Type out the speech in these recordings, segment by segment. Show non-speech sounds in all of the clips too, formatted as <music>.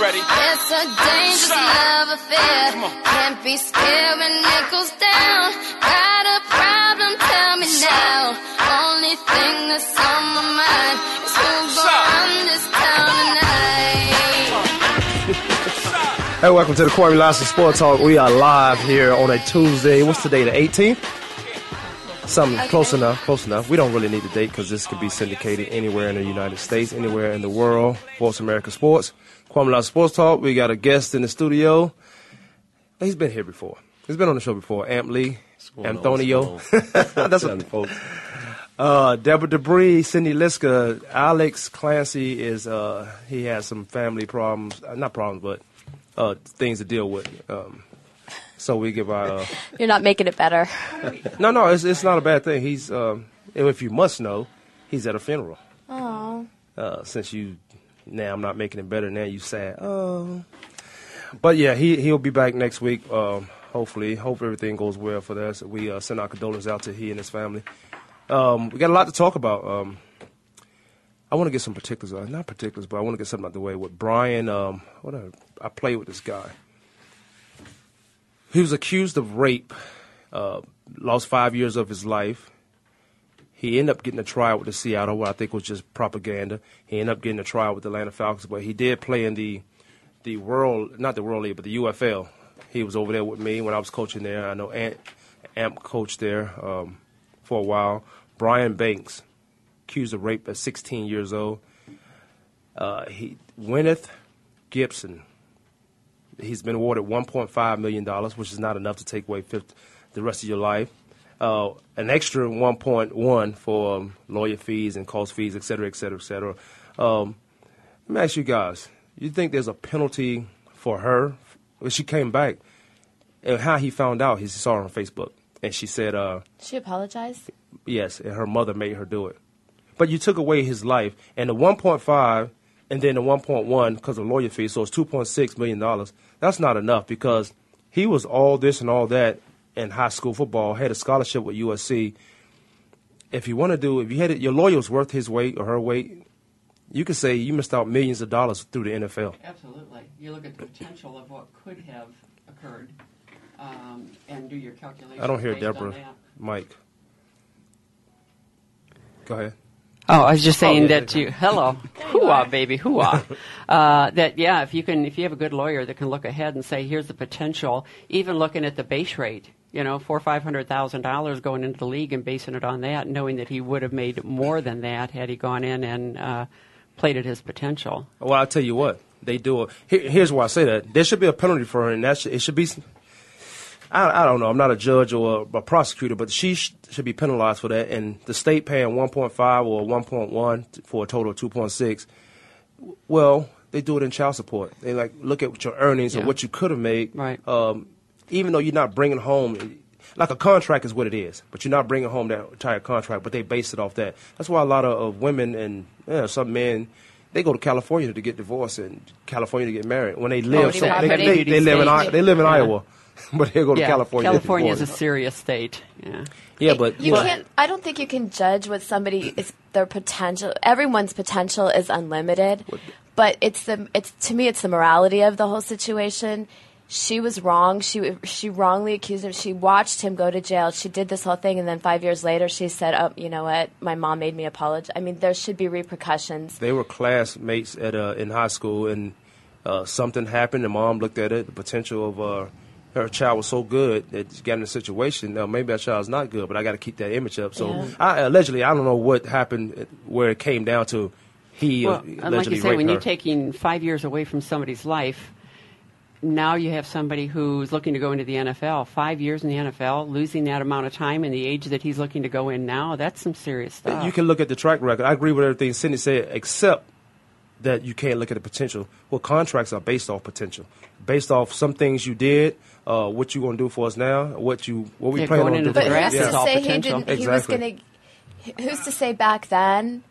Ready. It's a dangerous Stop. love affair. Come. Can't be scared when it goes down. Got a problem? Tell me now. Only thing that's on my mind is who's Stop. gonna run this town tonight. <laughs> Hey, welcome to the Kwamie Lassiter Sports Talk. We are live here on a Tuesday. What's today, the 18th? Something close enough, close enough. We don't really need the date because this could be syndicated anywhere in the United States, anywhere in the world. Voice America Sports. Kwamie Lassiter Sports Talk. We got a guest in the studio. He's been here before. He's been on the show before. Amp Lee, Antonio. <laughs> That's what, folks. uh, Deborah Debris, Cindy Liska, Alex Clancy is uh, he has some family problems, uh, not problems, but uh, things to deal with. Um, so we give our uh, <laughs> You're not making it better. no, no, it's it's not a bad thing. He's um, if you must know, he's at a funeral. Oh. Uh, since you now I'm not making it better. Now you sad. Oh, but yeah, he he'll be back next week. Um, hopefully, hope everything goes well for us. We uh, send our condolences out to he and his family. Um, we got a lot to talk about. Um, I want to get some particulars, uh, not particulars, but I want to get something out the way with Brian. Um, what I played with this guy. He was accused of rape. Uh, lost five years of his life. He ended up getting a trial with the Seattle, what I think was just propaganda. He ended up getting a trial with the Atlanta Falcons, but he did play in the the world, not the World League, but the UFL. He was over there with me when I was coaching there. I know Ant, Amp coached there um, for a while. Brian Banks, accused of rape at 16 years old. Uh, he Wanetta Gibson. He's been awarded 1.5 million dollars, which is not enough to take away 50, the rest of your life. Uh, an extra 1.1 for um, lawyer fees and cost fees, et cetera, et cetera, et cetera. Um, let me ask you guys: You think there's a penalty for her? when she came back, and how he found out, he saw her on Facebook, and she said, uh, She apologized. Yes, and her mother made her do it. But you took away his life, and the 1.5 and then the 1.1 because of lawyer fees, so it's 2.6 million dollars. That's not enough because he was all this and all that in high school football, had a scholarship with USC. If you want to do, if you had it, your lawyer was worth his weight or her weight, you could say you missed out millions of dollars through the NFL. Absolutely. You look at the potential of what could have occurred um, and do your calculations. I don't hear based Deborah. Mike. Go ahead. Oh, I was just saying yeah, that yeah. you hello, <laughs> <laughs> hooah, baby, hooah. <laughs> uh, that yeah, if you can, if you have a good lawyer that can look ahead and say, here's the potential, even looking at the base rate, you know, four five hundred thousand dollars going into the league and basing it on that, knowing that he would have made more than that had he gone in and uh, played at his potential. Well, I'll tell you what they do. it- Here, here's why I say that there should be a penalty for her, and that should, it should be. I, I don't know. I'm not a judge or a, a prosecutor, but she sh- should be penalized for that. And the state paying 1.5 or 1.1 t- for a total of 2.6. Well, they do it in child support. They like look at your earnings Yeah. or what you could have made. Right. Um, even though you're not bringing home, like a contract is what it is, but you're not bringing home that entire contract. But they base it off that. That's why a lot of, of women and yeah, some men. They go to California to get divorced and California to get married. When they live, it's so a they, they, they live in they live in Yeah. Iowa, <laughs> but they go to yeah, California. California is a serious state. Yeah. yeah, but You but- can't. I don't think you can judge what somebody is their potential. Everyone's potential is unlimited, but it's the it's to me it's the morality of the whole situation. She was wrong. She she wrongly accused him. She watched him go to jail. She did this whole thing, and then five years later, she said, "Oh, you know what? My mom made me apologize." I mean, there should be repercussions. they were classmates at uh, in high school, and uh, something happened. The mom looked at it. The potential of uh, her child was so good that she got in a situation. Now maybe that child's not good, but I got to keep that image up. So Yeah. I, allegedly, I don't know what happened where it came down to. He Well, uh, and like allegedly you say, raped when her. you're taking five years away from somebody's life, now you have somebody who's looking to go into the NFL. Five years in the NFL, losing that amount of time in the age that he's looking to go in now, that's some serious stuff. You can look at the track record. I agree with everything Cindy said, except that you can't look at the potential. Well, contracts are based off potential, based off some things you did, uh, what you're going to do for us now, what you what we Yeah, plan going on into doing. the But who's is to say he didn't? He was going to. Who's to say back then?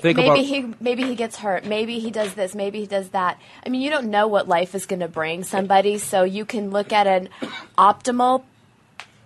Think maybe about- he maybe he gets hurt. Maybe he does this. Maybe he does that. I mean, you don't know what life is going to bring somebody, so you can look at an optimal.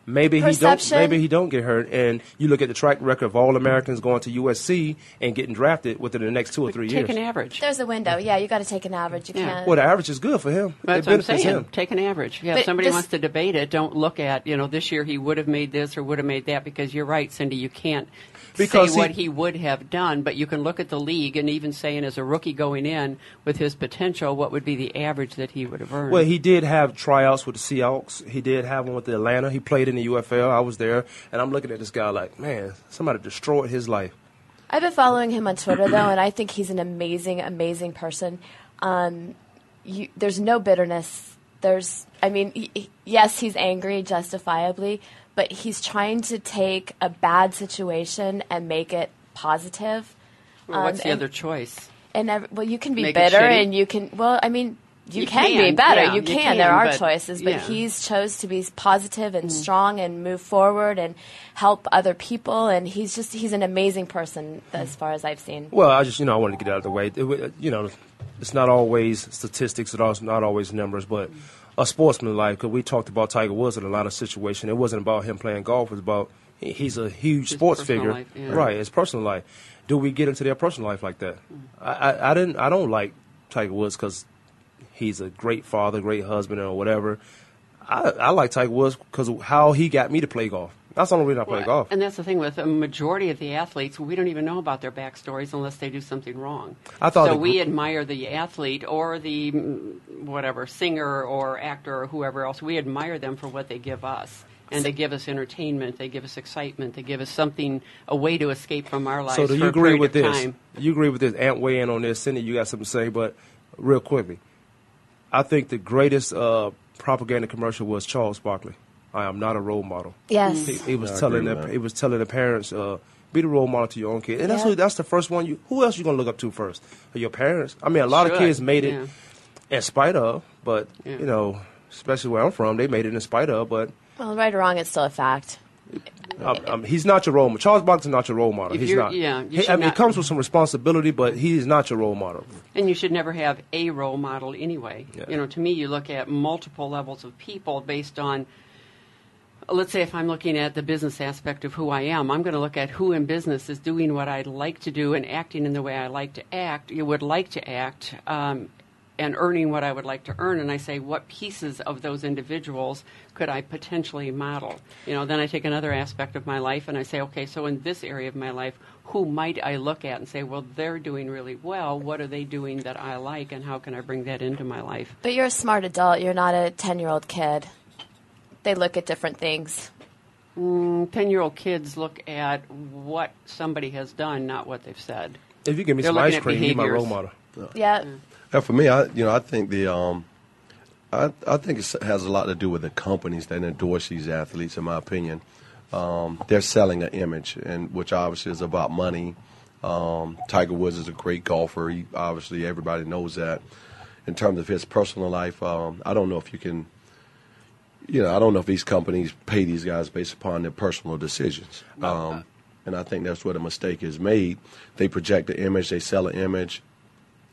Maybe he don't. Maybe he don't get hurt, and you look at the track record of all Americans going to USC and getting drafted within the next two or three Take years. Take an average. There's a window. Yeah, you got to take an average. You Yeah. can't. Well, the average is good for him. That's it what I'm benefits saying. him. Take an average. Yeah, But if somebody this- wants to debate it, don't look at, you know, this year he would have made this or would have made that because you're right, Cindy, you can't Because say what he would have done, but you can look at the league and even saying as a rookie going in with his potential, what would be the average that he would have earned. Well, he did have tryouts with the Seahawks. He did have one with the Atlanta. He played in the UFL. I was there, and I'm looking at this guy like, man, somebody destroyed his life. I've been following him on Twitter though, and I think he's an amazing, amazing person. Um, you, there's no bitterness. There's, I mean, y- y- yes, he's angry, justifiably, but he's trying to take a bad situation and make it positive. Well, what's um, the and- other choice? And ev- well, you can be Make bitter, and you can. Well, I mean, you, You can, be better. yeah, you you can. can, There are but- choices, but yeah. Mm. he's chose to be positive and strong and move forward and help other people. And he's just he's an amazing person as far as I've seen. Well, I just, you know, I wanted to get out of the way. It you know, it's not always statistics, it's not always numbers, but a sportsman life. Because we talked about Tiger Woods in a lot of situations. It wasn't about him playing golf. It was about he's a huge His sports figure, life, yeah. right? His personal life. Do we get into their personal life like that? Mm. I, I, I didn't. I don't like Tiger Woods because he's a great father, great husband, or whatever. I, I like Tiger Woods because of how he got me to play golf. That's the only reason I play Well, golf. And that's the thing with a majority of the athletes, we don't even know about their backstories unless they do something wrong. I thought so we admire the athlete or the mm, whatever singer or actor or whoever else. We admire them for what they give us. And they give us entertainment, they give us excitement, they give us something, a way to escape from our lives. So do you agree with this? Time. You agree with this? Ant weigh in on this. Cindy, you got something to say, but real quickly, I think the greatest uh, propaganda commercial was Charles Barkley. I am not a role model. Yes. He, he was Yeah, I telling agree the, that. he was telling the parents, uh, be the role model to your own kid, and that's who, that's the first one. You who else you gonna look up to first? Your parents. I mean, a lot of kids made it yeah. in spite of, but Yeah. you know, especially where I'm from, they made it in spite of. But Well, right or wrong, it's still a fact. um, um, he's not your role model. Charles Barkley's not your role model. If he's not. yeah, He- I mean, not- it comes with some responsibility, but he is not your role model. And you should never have a role model anyway. Yeah. You know, to me, you look at multiple levels of people based on, let's say, if I'm looking at the business aspect of who I am, I'm going to look at who in business is doing what I'd like to do and acting in the way I like to act, you would like to act, um, and earning what I would like to earn. And I say, what pieces of those individuals could I potentially model? You know, then I take another aspect of my life and I say, okay, so in this area of my life, who might I look at and say, well, they're doing really well. What are they doing that I like, and how can I bring that into my life? But you're a smart adult. You're not a ten-year-old kid. They look at different things. Ten-year-old kids look at what somebody has done, not what they've said. If you give me They're some looking ice at cream, you're my role model. Yeah. Yeah, for me, I you know I think the um, I I think it has a lot to do with the companies that endorse these athletes. In my opinion, um, they're selling an image, and which obviously is about money. Um, Tiger Woods is a great golfer. He, obviously, everybody knows that. In terms of his personal life, um, I don't know if you can. You know, I don't know if these companies pay these guys based upon their personal decisions. Um, and I think that's where the mistake is made. They project the image, they sell an image,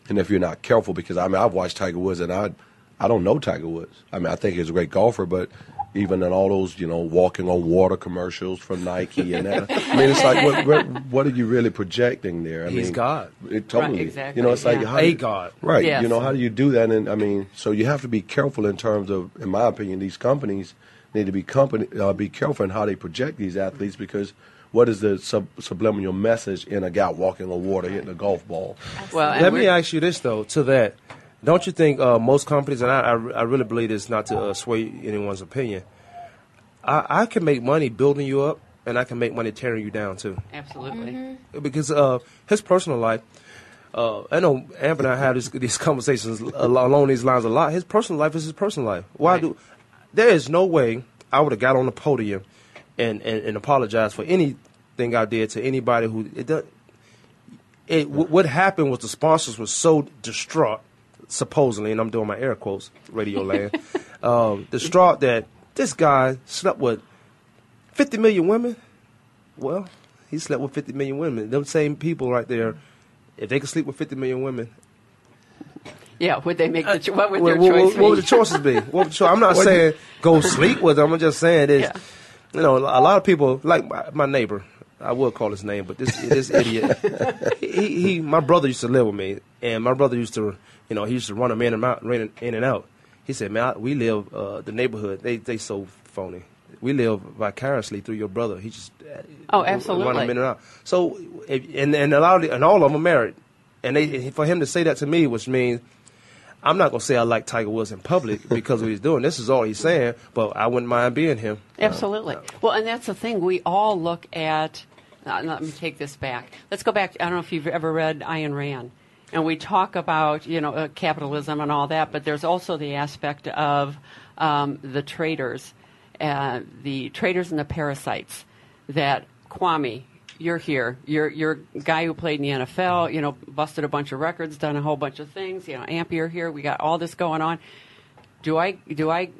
and if you're not careful, because I mean, I've watched Tiger Woods, and I, I don't know Tiger Woods. I mean, I think he's a great golfer, but even in all those, you know, walking on water commercials from Nike and that, I mean, it's like, what, what, what are you really projecting there? I He's mean, God. It, totally. exactly, You know, it's like how A do you- God. right? Yes. You know, how do you do that? And I mean, so you have to be careful in terms of, in my opinion, these companies need to be company uh, be careful in how they project these athletes because. What is the sub- subliminal message in a guy walking on water hitting a golf ball? Well, Let me ask you this though. To that, don't you think uh, most companies, and I, I, I really believe this not to uh, sway anyone's opinion, I, I can make money building you up, and I can make money tearing you down too. absolutely. Because uh, his personal life, uh, I know Amber and I have this, <laughs> these conversations along these lines a lot. His personal life is his personal life. Why Right. do? There is no way I would have got on the podium and, and, and apologized for anything I did to anybody who it. does- It wh- what happened was the sponsors were so distraught, supposedly, and I'm doing my air quotes, Radio Land, <laughs> um, distraught that this guy slept with 50 million women. Well, he slept with 50 million women. Them same people right there, if they could sleep with 50 million women, Yeah, would they make the cho- what would their what- choice what would the choices be? What cho- I'm not <laughs> saying go sleep with them. I'm just saying is, Yeah. you know, a lot of people like my, my neighbor. I will call his name, but this this idiot. <laughs> he, he my brother used to live with me, and my brother used to, you know, he used to run them in and out, in, in and out. He said, "Man, I, we live uh, the neighborhood. They they so phony. We live vicariously through your brother. He just uh, Oh, run them absolutely. in and out. So, if, and and a lot of and all of them are married, and they for him to say that to me, which means I'm not gonna say I like Tiger Woods in public <laughs> because of what he's doing. This is all he's saying, but I wouldn't mind being him. Absolutely. Well, and that's the thing. We all look at. Uh, let me take this back. Let's go back. I don't know if you've ever read Ayn Rand, and we talk about you know uh, capitalism and all that, but there's also the aspect of um, the traders, uh, the traders and the parasites. That Kwamie, you're here. You're you're guy who played in the NFL. You know, busted a bunch of records, done a whole bunch of things. You know, Amp, you're here. We got all this going on do I do I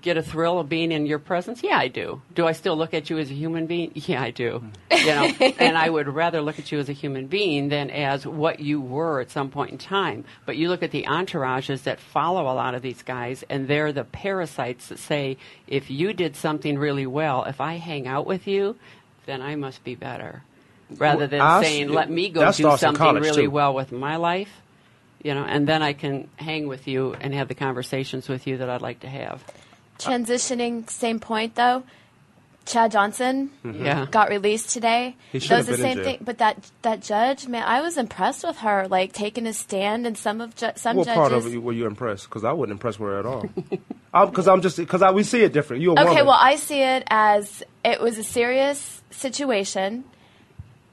get a thrill of being in your presence? Yeah, I do. Do I still look at you as a human being? <laughs> Yeah, I do. You know, <laughs> and I would rather look at you as a human being than as what you were at some point in time. But you look at the entourages that follow a lot of these guys, and they're the parasites that say, if you did something really well, if I hang out with you, then I must be better. Rather than I saying, let me go do something really too. well with my life you know, and then I can hang with you and have the conversations with you that I'd like to have. Transitioning, same point though. Chad Johnson Yeah. got released today. Mm-hmm. He that was the been same thing. But that that judge, man, I was impressed with her, like taking a stand. And some of ju- some What judges. part of it were you impressed? Because I wasn't impressed with her at all. <laughs> Because I'm just because we see it different. You a Okay, woman. well, I see it as it was a serious situation.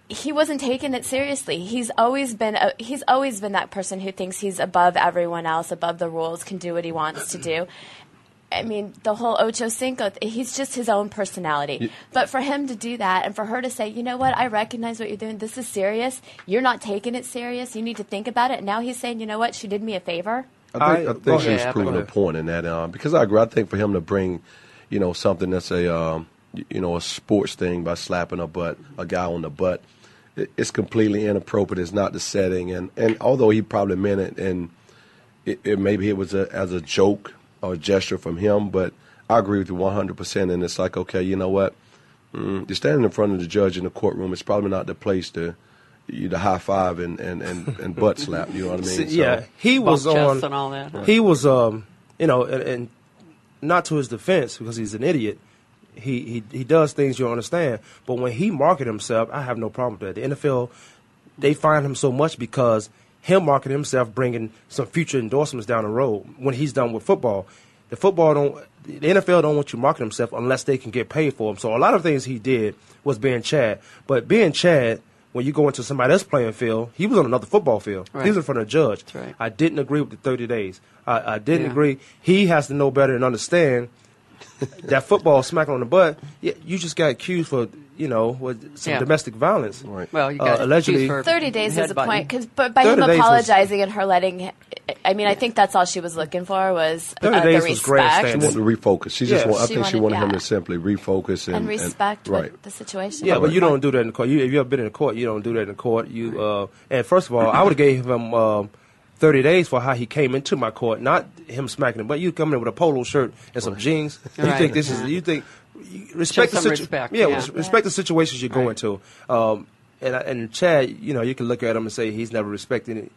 He wasn't taking it seriously. He's always been a, he's always been that person who thinks he's above everyone else, above the rules, can do what he wants to do. I mean, the whole Ocho Cinco, he's just his own personality. But for him to do that and for her to say, you know what, I recognize what you're doing. This is serious. You're not taking it serious. You need to think about it. And now he's saying, you know what, she did me a favor. I think, I- I, think she ahead. was Yeah, proving a point in that um, because I agree. I think for him to bring, you know, something that's a um, you know a sports thing by slapping a butt a guy on the butt, it, it's completely inappropriate. It's not the setting, and and although he probably meant it, and it, it maybe it was a, as a joke or a gesture from him, but I agree with you 100. percent And it's like, okay, you know what? Mm, you're standing in front of the judge in the courtroom. It's probably not the place to you to high five and and, and, and butt slap. You know what I mean? See, <laughs> yeah, he was Bump on and all that. He was, um, you know, and, and not to his defense because he's an idiot. He, he he does things you don't understand. But when he market himself, I have no problem with that. The NFL, they find him so much because him marketing himself, bringing some future endorsements down the road when he's done with football. The football don't, the NFL don't want you marketing market himself unless they can get paid for him. So a lot of things he did was being Chad. But being Chad, when you go into somebody else's playing field, he was on another football field. He was in front of a judge. Right. I didn't agree with the 30 days. I, I didn't Yeah. agree. He has to know better and understand that football smacking on the butt. Yeah, you just got accused for you know with some Yeah. domestic violence. Right. Well, you Uh, got allegedly- accused for 30 days is a headbutting. point because but by him days was- apologizing and her letting I mean I think that's all she was looking for was 30 uh, the days was grandstanding. respect She wanted to refocus. She just Yeah. want, I She think she wanted- wanted him to simply refocus and, and respect right. the situation. Yeah, but you don't do that in the court. You, if you ever been in court, you don't do that in the court. You uh, and first of all, I would have gave him um, thirty days for how he came into my court, not him smacking him. But you come in with a polo shirt and some jeans. You Right. think this is? You think you respect the some situ- respect, Yeah, yeah. res- respect the situations you're going to. Um, and and Chad, you know, you can look at him and say he's never respected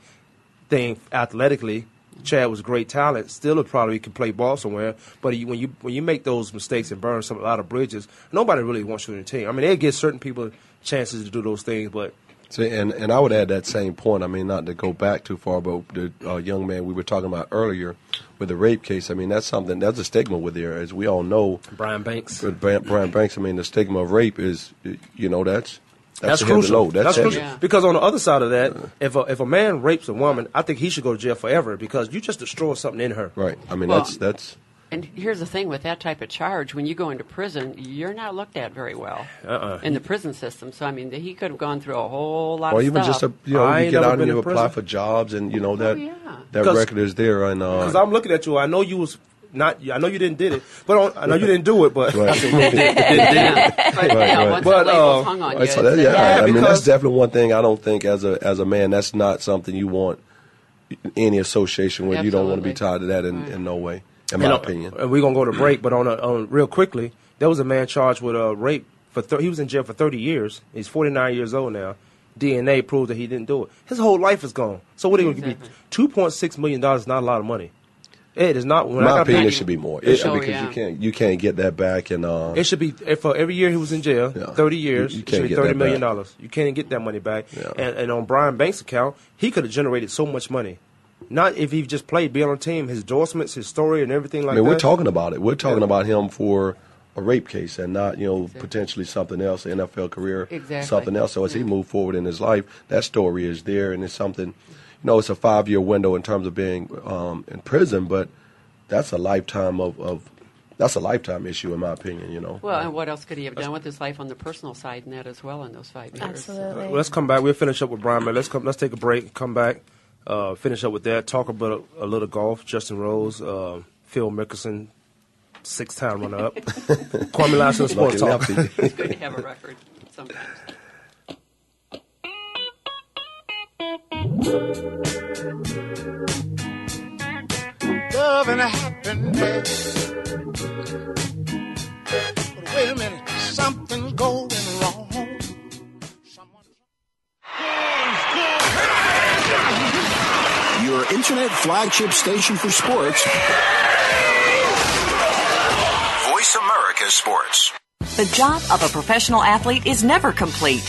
anything athletically. Chad was great talent. Still, probably could play ball somewhere. But he, when you when you make those mistakes and burn some a lot of bridges, nobody really wants you in the team. I mean, they give certain people chances to do those things, but See, and, and I would add that same point. I mean, not to go back too far, but the uh, young man we were talking about earlier with the rape case. I mean, that's something. That's a stigma with there, as we all know. Brian Banks. With Brian, Brian Banks, I mean, the stigma of rape is, you know, that's That's, That's, crucial. load. That's, That's crucial Yeah. because on the other side of that, if a, if a man rapes a woman, I think he should go to jail forever because you just destroy something in her. Right. I mean, Well- that's that's. And here's the thing with that type of charge: when you go into prison, you're not looked at very well Uh-uh. in the prison system. So I mean, he could have gone through a whole lot Or of even stuff. just a, you know, I you get out and you apply prison. for jobs, and you know that yeah. that 'Cause- record is there. And uh, Because I'm looking at you, I know you was not. I know you didn't did it, but on, I know you didn't do it. But Right. I said, did, did, did, did. yeah, but, Right, yeah, right. But, uh, on so that, yeah, Yeah, I mean that's definitely one thing I don't think as a as a man that's not something you want any association with. You don't want to be tied to that in, Right. in no way, in my You know, opinion. And we're gonna go to break, but on a, on real quickly, there was a man charged with uh, rape for thir- he was in jail for 30 years. He's 49 years old now. DNA proved that he didn't do it. His whole life is gone. So what are you going to give me? 2.6 million dollars is not a lot of money. It is not. When In I my opinion, paid- it should be more. It, Oh, because yeah. you can't you can't get that back. And uh, It should be if, for every year he was in jail, Yeah. thirty years. You- you it can't should be get thirty that million back. dollars. You can't get that money back. Yeah. And, and on Brian Banks' account, he could have generated so much money. Not if he just played, be on a team, his endorsements, his story, and everything like I mean, that. we're talking about it. We're talking Yeah. about him for a rape case and not, you know, potentially something else, an NFL career, Exactly. something else. So as he moved forward in his life, that story is there, and it's something. You know, it's a five year window in terms of being um, in prison, but that's a lifetime of, of that's a lifetime issue, in my opinion. You know. Well, and what else could he have done with his life on the personal side and that as well in those five years? Absolutely. Well, let's come back. We'll finish up with Brian. Man, let's come. Let's take a break. Come back. Uh, finish up with that. Talk about a, a little golf. Justin Rose, uh, Phil Mickelson, six-time runner-up. <laughs> Kwamie Lassiter, Sports Lucky Talk. lefty. <laughs> It's good to have a record sometimes. love and happiness. But wait a minute, something going Your internet flagship station for sports. Voice America Sports. The job of a professional athlete is never complete.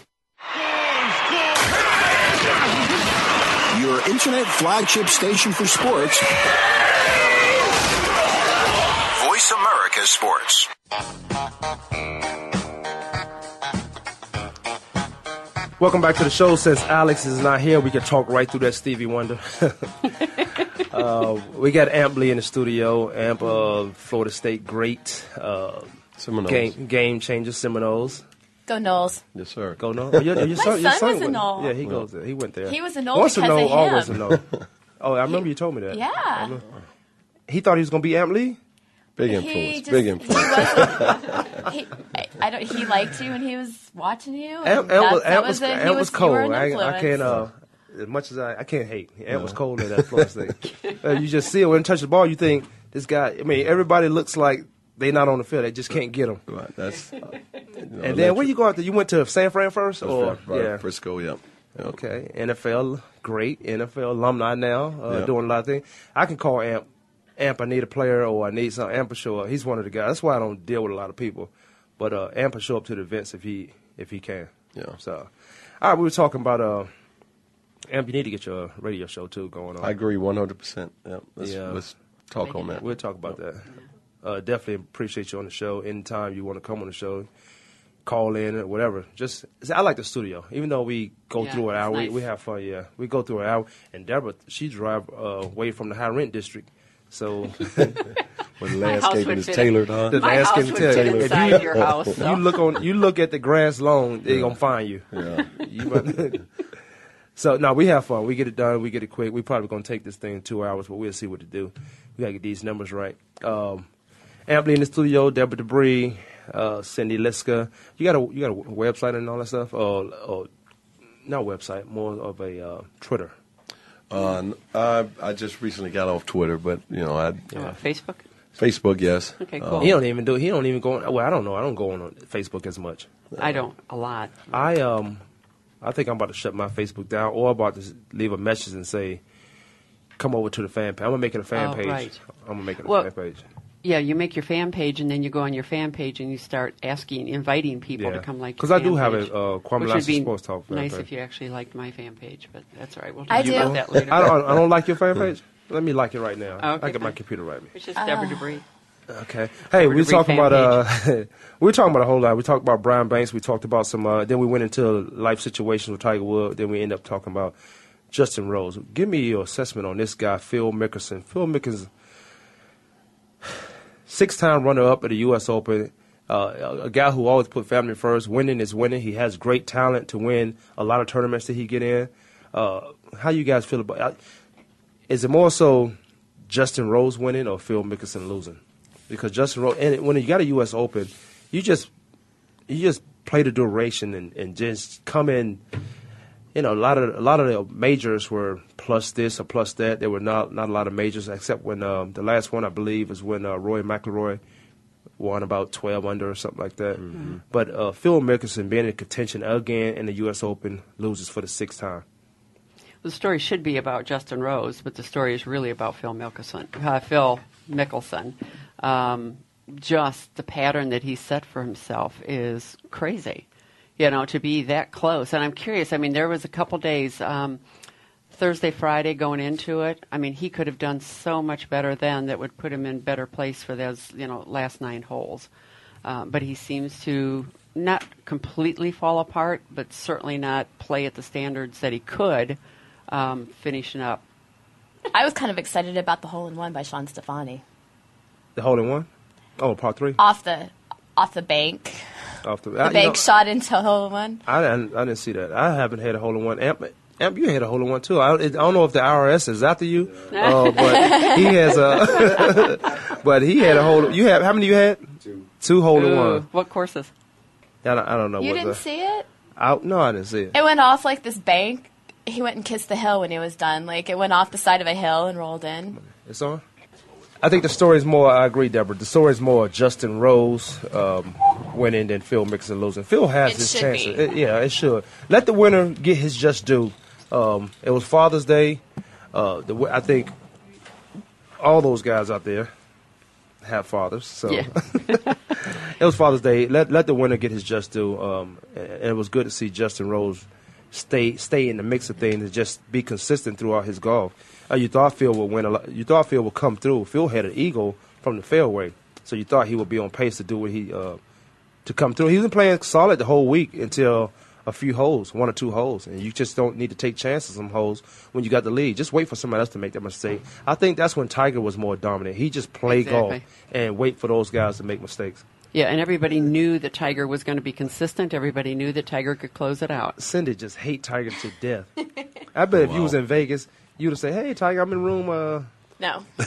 Internet flagship station for sports. Voice America Sports. Welcome back to the show. Since Alex is not here, we can talk right through that Stevie Wonder. <laughs> uh, we got Amp Lee in the studio. Amp, uh, Florida State great. Uh, Seminoles. game game changer Seminoles. Go Noles. Yes, sir. Go no. Your, your My son, your son son was a went- Nole. Yeah, he goes there. He went there. He was a Nole Once a because no, of always a him. no. <laughs> Oh, I remember you told me that. Yeah. He thought he was gonna be Amp Lee. Big He influence. just, Big he influence. wasn't- <laughs> he, I, I don't. He liked you when he was watching you. and Amp, Amp that's- was, that Amp was, it. He Amp was you cold. I, I can't. Uh, as much as I, I can't hate. Amp was cold in that Florida thing. <laughs> Uh, you just see it when you touch the ball. You think this guy. I mean, everybody looks like they not on the field. They just can't get them. Right. That's. <laughs> uh, And then where you go after? You went to San Fran first, or right, yeah? Frisco. Yeah. Yep. Okay, NFL, great NFL alumni now, uh, Yeah. doing a lot of things. I can call Amp. Amp, I need a player, or I need some. Amp will show up. He's one of the guys. That's why I don't deal with a lot of people. But uh, Amp will show up to the events if he if he can. Yeah. So, all right, we were talking about uh, Amp. You need to get your radio show too going on. I agree 100%. Yeah. Let's, Yeah. let's talk on that. We'll talk about that. Uh, definitely appreciate you on the show. Anytime you want to come on the show, call in or whatever. Just see, I like the studio. Even though we go Yeah, through an hour, we, nice. we have fun. Yeah, we go through an hour. And Deborah, she drive uh, away from the high rent district, so <laughs> <laughs> When My house landscaping is tailored, in- huh? The My house landscaping would fit you. If inside you- your house. <laughs> so. You look on. You look at the grass loan. they're gonna find you. Yeah. You might- so no, we have fun. We get it done. We get it quick. We probably gonna take this thing two hours, but we'll see what to do. We gotta get these numbers right. Um, Amp Lee in the studio, Deborah Debris, uh, Cindy Liska. You got a you got a website and all that stuff, or, or not website, more of a uh, Twitter. Uh, n- I, I just recently got off Twitter, but you know, I Uh, Facebook. Facebook, yes. Okay, Uh, cool. He don't even do. He don't even go. On, well, I don't know. I don't go on Facebook as much. I don't a lot. I um, I think I'm about to shut my Facebook down, or about to leave a message and say, "Come over to the fan page." I'm gonna make it a fan Oh, page. right. I'm gonna make it a Well, fan page. Yeah, you make your fan page, and then you go on your fan page and you start asking, inviting people Yeah. to come like. Because I do fan have a, page. uh, Kwamie Which Lassiter would be Sports Talk fan Nice page. if you actually liked my fan page, but that's all right. We'll I talk do. about that later. <laughs> I don't. I don't like your fan <laughs> page. Let me like it right now. Oh, okay, I get my computer right. It's just Deborah Debris. Okay. Hey, we Debris talking about uh, <laughs> we were talking about a whole lot. We talked about Brian Banks. We talked about some. Uh, then we went into life situations with Tiger Woods. Then we end up talking about Justin Rose. Give me your assessment on this guy, Phil Mickelson. Phil Mickelson, six-time runner-up at the U.S. Open. Uh, a, guy who always put family first. Winning is winning. He has great talent to win a lot of tournaments that he get in. Uh, how you guys feel about? Uh, is it more so Justin Rose winning or Phil Mickelson losing? Because Justin Rose, and when you got a U.S. Open, you just you just play the duration and, and just come in. You know, a lot of a lot of the majors were plus this or plus that. There were not not a lot of majors except when um, the last one I believe is when uh, Rory McIlroy won about twelve under or something like that. But uh, Phil Mickelson being in contention again in the U.S. Open loses for the sixth time. The story should be about Justin Rose, but the story is really about Phil Mickelson. Uh, Phil Mickelson. Um, just the pattern that he set for himself is crazy. You know, to be that close. And I'm curious. I mean, there was a couple days, um, Thursday, Friday, going into it. I mean, he could have done so much better then that would put him in better place for those, you know, last nine holes. Um, but he seems to not completely fall apart, but certainly not play at the standards that he could um, finishing up. I was kind of excited about the hole in one by Shawn Stefani The hole in one, oh, part three off the off the bank. Off the, The I- you bank know- shot into a hole in one. I didn't. I didn't see that. I haven't had a hole in one. Amp, Amp, you had a hole in one too. I, I don't know if the IRS is after you, uh, but <laughs> he has a. <laughs> but he had a hole. You have how many you had? Two. Two hole in one. What courses? I don't, I don't know You what. didn't the, see it? I, no, I didn't see it. It went off like this bank. He went and kissed the hill when he was done. Like it went off the side of a hill and rolled in. It's on. I think the story is more. I agree, Deborah. The story is more Justin Rose um, winning than Phil Mickelson losing. Phil has It his chances. It- yeah, it should. Let the winner get his just due. Um, it was Father's Day. Uh, the, I think all those guys out there have fathers, so Yeah. <laughs> it was Father's Day. Let let the winner get his just due. Um, and it was good to see Justin Rose stay stay in the mix of things and just be consistent throughout his golf. Uh, you thought Phil would win a lot. You thought Phil would come through. Phil had an eagle from the fairway, so you thought he would be on pace to do what he uh, to come through. He was playing solid the whole week until a few holes, one or two holes, and you just don't need to take chances on holes when you got the lead. Just wait for somebody else to make that mistake. I think that's when Tiger was more dominant. He just played golf and wait for those guys to make mistakes. Yeah, and everybody knew that Tiger was going to be consistent. Everybody knew that Tiger could close it out. Cindy just hate Tiger to death. <laughs> I bet if you was in Vegas, you'd have said, "Hey, Tiger, I'm in room." Uh, No. <laughs>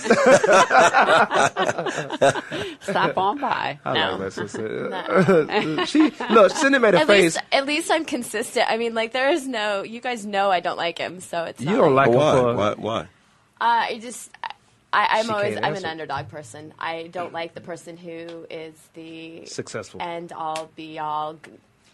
Stop on by. I No. like that. sister. <laughs> she look. Cindy made a At face. least, at least I'm consistent. I mean, like there is no. You guys know I don't like him, so it's. You not don't like him Why? for Why? Why? Uh, I just. I, I'm She always. I'm an underdog person. I don't like the person who is the successful. end all be all.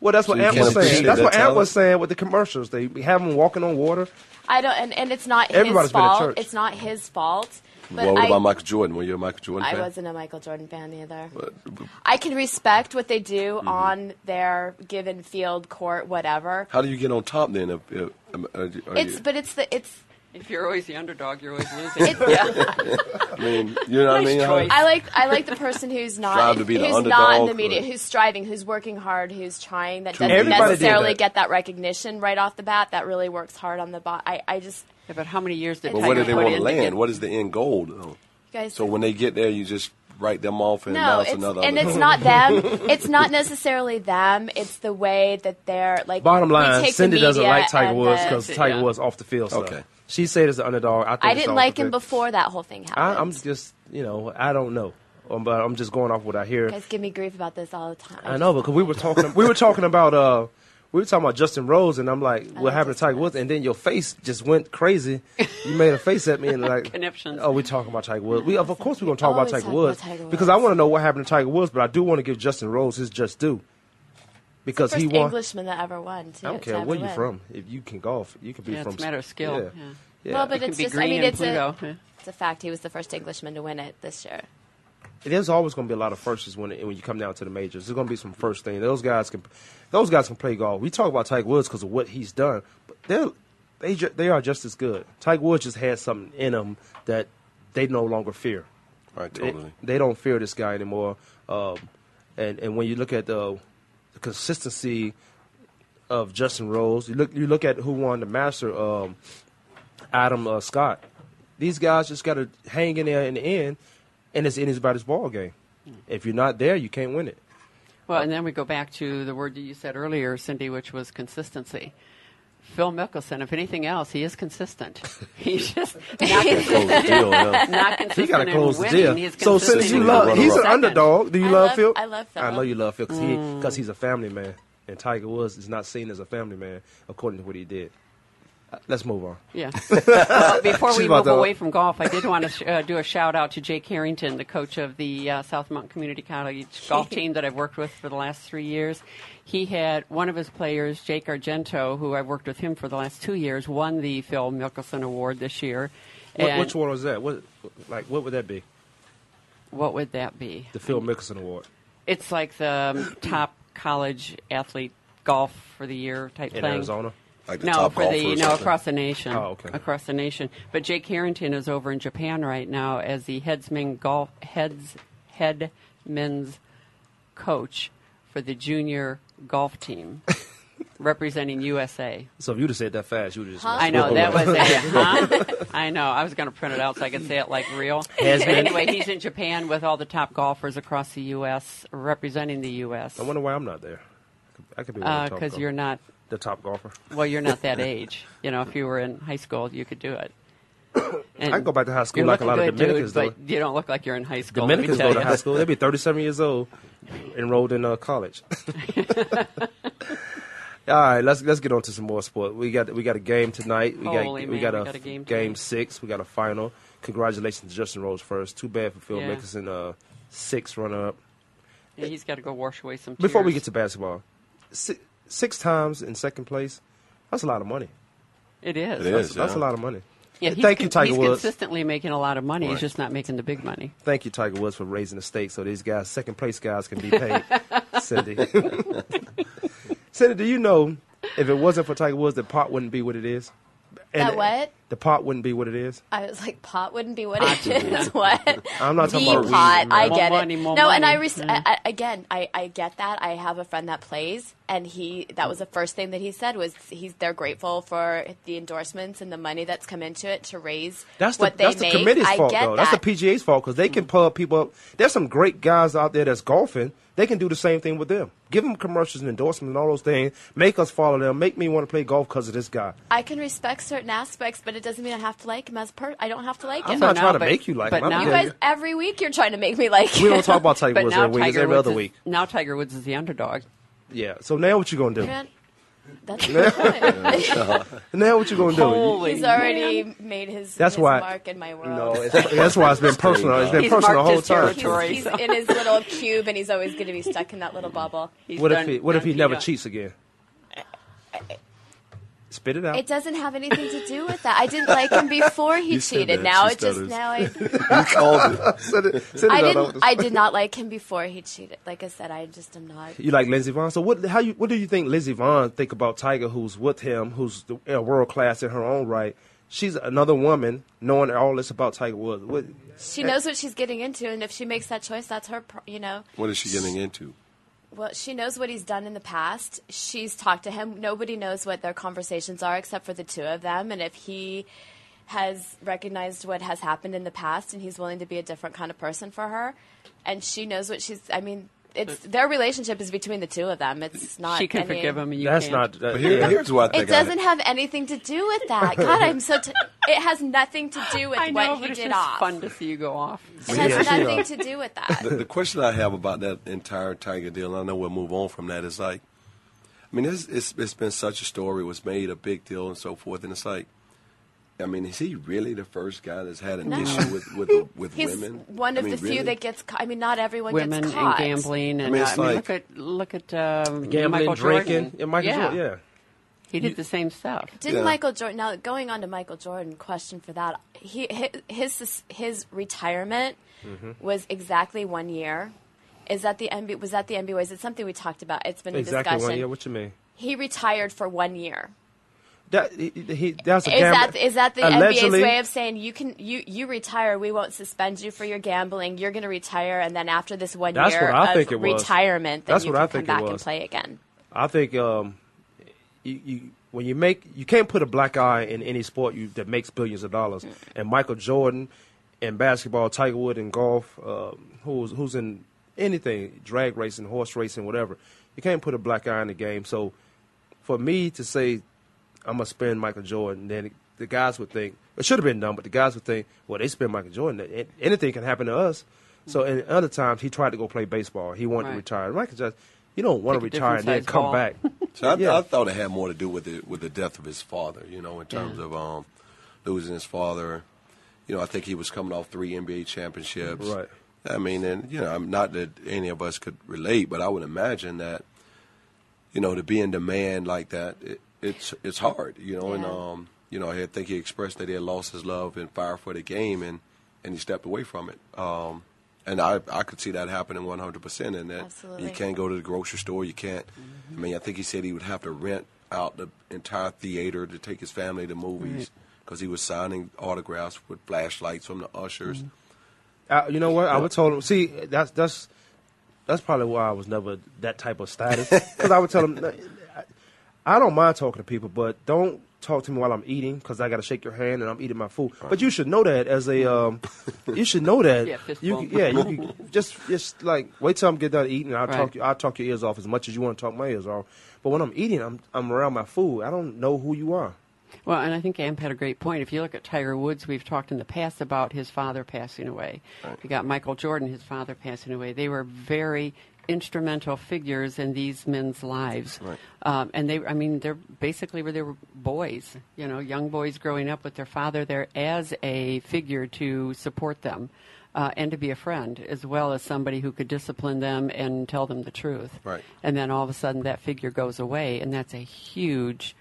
Well, that's what So Ant was saying. That's that what Ant was saying with the commercials. They have him walking on water. I don't, and, and it's not Everybody's his been at fault. church. It's not his fault. But well, what I, about Michael Jordan? Were you a Michael Jordan I fan? I wasn't a Michael Jordan fan either. But- I can respect what they do Mm-hmm. on their given field, court, whatever. How do you get on top then? If, if, are are It's you- but it's the it's. If you're always the underdog, you're always losing. It- <laughs> I mean, you know what I Nice mean? Choice. I like I like the person who's not Strive to be the who's not in underdog, the media, or- who's striving, who's working hard, who's trying. That doesn't Everybody did necessarily that. get that recognition right off the bat. That really works hard on the bot. I I just Yeah, but how many years did But Tiger where do they put want in to to land? get- What is the end goal? Though? you guys. So when they get there, you just write them off and no, announce it's, another. and other- it's not them. <laughs> It's not necessarily them. It's the way that they're like. Bottom we line, take the Cindy doesn't media like Tiger and Woods the- because Tiger Yeah. Woods off the field stuff. Okay. She said it's the underdog. I, think I didn't like him field. before that whole thing happened. I, I'm just, you know, I don't know, um, but I'm just going off what I hear. You guys give me grief about this all the time. I know because we were talking, we were talking about, uh, we were talking about Justin Rose, and I'm like, what happened to Justin Tiger Woods? And then your face just went crazy. You made a face at me and like, <laughs> Conniptions. oh, we talking about Tiger Woods. We of course we're gonna talk about Always Tiger talk Woods about Tiger because I want to know what happened to Tiger Woods, but I do want to give Justin Rose his just due because First he won. Englishman that ever won. Too, I don't care where you're win. from. If you can golf, you can be Yeah, from. it's a matter of skill. Yeah. Yeah. Yeah. Well, but It it's just. I mean, it's a, Yeah. it's a fact. He was the first Englishman to win it this year. there's always going to be a lot of firsts when when you come down to the majors. There's going to be some first things. Those guys can, those guys can play golf. We talk about Tiger Woods because of what he's done, but they're they ju- they are just as good. Tiger Woods just had something in him that they no longer fear. right, They- totally. They, don't fear this guy anymore. Um, and and when you look at the, the consistency of Justin Rose, you look you look at who won the Master, um, Adam uh, Scott. These guys just got to hang in there in the end, and it's anybody's ball game. If you're not there, you can't win it. Well, and then we go back to the word that you said earlier, Cindy, which was consistency. Phil Mickelson, if anything else, he is consistent. <laughs> He's just not consistent. deal, yeah. <laughs> Not He consistent got to close the deal. He's So since you love, he's an underdog. Do you I love love- Phil? I love Phil. I know you love Phil because Mm. he's a family man, and Tiger Woods is not seen as a family man according to what he did. Let's move on. Yeah. <laughs> Well, before we move away from golf, I did want to sh- uh, do a shout out to Jake Harrington, the coach of the uh, South Mountain Community College golf <laughs> team that I've worked with for the last three years. He had one of his players, Jake Argento, who I've worked with him for the last two years, won the Phil Mickelson Award this year. What, which one was that? What like what would that be? What would that be? The Phil Mickelson Award It's like the um, top college athlete golf for the year type in thing. Arizona. Like the no, top for the golfer or no across the nation. Oh, okay. Across the nation. But Jake Harrington is over in Japan right now as the headsman golf heads head men's coach for the junior golf team <laughs> representing USA. So if you'd have said that fast, you would have just. I know that was it. <laughs> Huh? I know. I was going to print it out so I could say it like real. <laughs> Has been. anyway, he's in Japan with all the top golfers across the U.S. representing the U.S. I wonder why I'm not there. I could be one of the uh, top because golf- you're not the top golfer. well, you're not that <laughs> age. You know, if you were in high school, you could do it. And <coughs> I can go back to high school like a lot of good, Dominicans dude, do. but you don't look like you're in high school. Dominicans go to high school. They'd be <laughs> 37 years old, enrolled in uh, college. <laughs> All right, let's let's get on to some more sport. We got we got a game tonight. We Holy got we man, got we a, got a game game six. We got a final. Congratulations to Justin Rose first. Too bad for Phil Yeah. Mickelson, uh, six runner up. Yeah, he's got to go wash away some. Before we get to basketball, six, six times in second place. That's a lot of money. it is. It That's, is, that's a lot of money. Yeah, he's Thank you, Tiger He's Woods. He's consistently making a lot of money. He's just not making the big money. Thank you, Tiger Woods, for raising the stakes so these guys, second place guys, can be <laughs> paid. Cindy. <laughs> Cindy, do you know if it wasn't for Tiger Woods, the pot wouldn't be what it is? That what? The pot wouldn't be what it is. I was like, pot wouldn't be what it is. <laughs> what? I'm not talking the about weed, pot. man. I More get money, it. more no, and I, money. res- mm. I, I again, I, I get that. I have a friend that plays, and he that was the first thing that he said was he's they're grateful for the endorsements and the money that's come into it to raise That's the what they that's the committee's I fault get though. that. That's the PGA's fault because they can mm. pull people up. There's some great guys out there that's golfing. They can do the same thing with them. Give them commercials and endorsements and all those things. Make us follow them. Make me want to play golf because of this guy. I can respect certain aspects, but it doesn't mean I have to like him as per. I don't have to like I'm him. not now, trying to but- make you like but him. I'm now- you telling guys every week you're trying to make me like we don't talk about Tiger Woods now every week. It's Tiger every Woods other is, week. now Tiger Woods is the underdog. Yeah. So now what you gonna do? Grant, That's <laughs> a good point. Uh-huh. Now what you gonna do? Holy He's already made his, That's his why- mark in my world. No, it's, that's why it's been <laughs> personal. It's been He's personal the marked whole his time. territory. he's, he's in his little cube, and he's always going to be stuck in that little bubble. He's What if done- he? What if he never PETA. cheats again? Spit it out. It doesn't have anything to do with that. I didn't like him before he <laughs> You said cheated. that. Now She it just stutters. now I <laughs> <laughs> You called it. Send it- send it I out. didn't I did not like him before he cheated. Like I said, I just am not. You like Lindsey Vonn? So what? How you? What do you think Lindsey Vonn think about Tiger, who's with him, who's the, uh, world class in her own right? She's another woman, knowing all this about Tiger Woods. What, She knows what she's getting into, and if she makes that choice, that's her. pro- You know. What is she getting into? Well, she knows what he's done in the past. She's talked to him. Nobody knows what their conversations are except for the two of them. And if he has recognized what has happened in the past, and he's willing to be a different kind of person for her. And she knows what she's. I mean, it's their relationship is between the two of them. It's not. She can any- forgive him, and you That's can't. not. That, But here, yeah. here's what It doesn't have anything to do with that. God, I'm so. T- it has nothing to do with I know, what but he it's did just off. fun to see you go off. It has Yeah, she, nothing uh, to do with that. the, the question I have about that entire Tiger deal, and I know we'll move on from that, is like, I mean, it's, it's, it's been such a story, it was made a big deal and so forth, and it's like, I mean, is he really the first guy that's had an No. issue with with, <laughs> with He's women? one I of mean, the few really? that gets. Caught. I mean, not everyone Women gets and caught. gambling, and I mean, uh, it's I mean, like- look at look at um, Gambling, Michael drinking. Jordan. Yeah, Michael yeah. Jordan. Yeah. he did the same stuff. Didn't Yeah. Michael Jordan? Now going on to Michael Jordan, question for that. He hi- his his retirement Mm-hmm. was exactly one year. Is that the NBA? Was that the NBA? Was it something we talked about? It's been a Exactly. discussion. One, yeah. What you mean? He retired for one year. That he, he that's a Is that is that the Allegedly- NBA's way of saying you can you you retire? We won't suspend you for your gambling. You're going to retire, and then after this one year of retirement, then That's you what can I come back and play again. I think um, you, you when you make you can't put a black eye in any sport you, that makes billions of dollars. And Michael Jordan in basketball, Tiger Woods in golf, um, who's who's in anything, drag racing, horse racing, whatever. You can't put a black eye in the game. So for me to say I'm gonna spend Michael Jordan, then the guys would think it should have been done, but the guys would think, well, they spend Michael Jordan. Anything can happen to us. So in other times, he tried to go play baseball. He wanted Right. to retire. Michael just you don't want to Pick a retire and then size come ball. back. <laughs> So I, Yeah. I thought it had more to do with the with the death of his father. You know, in terms Yeah. of um, losing his father. You know, I think he was coming off three NBA championships. Right. I mean, and you know, I'm not that any of us could relate, but I would imagine that, you know, to be in demand like that, it, it's it's hard. You know, and um, you know, I think he expressed that he had lost his love and fire for the game, and and he stepped away from it. Um, and I I could see that happening 100 percent. In that Absolutely. you can't go to the grocery store, you can't. I mean, I think he said he would have to rent out the entire theater to take his family to movies because he was signing autographs with flashlights from the ushers. Uh, you know what? I would tell him. See, that's that's that's probably why I was never that type of status. Because I would tell him, I- I don't mind talking to people, but don't talk to me while I'm eating because I got to shake your hand and I'm eating my food. But you should know that as a, um, <laughs> you should know that. Yeah, fist you, bump. yeah, you can just just like wait till I'm get done eating. I'll Right. talk you. I'll talk your ears off as much as you want to talk my ears off. But when I'm eating, I'm I'm around my food. I don't know who you are. Well, and I think Amp had a great point. If you look at Tiger Woods, we've talked in the past about his father passing away. You got Michael Jordan, his father passing away. They were very instrumental figures in these men's lives. Right. Um, and they, I mean, they're basically where they were boys, you know, young boys growing up with their father there as a figure to support them. Uh, and to be a friend, as well as somebody who could discipline them and tell them the truth. Right. And then all of a sudden, that figure goes away, and that's a huge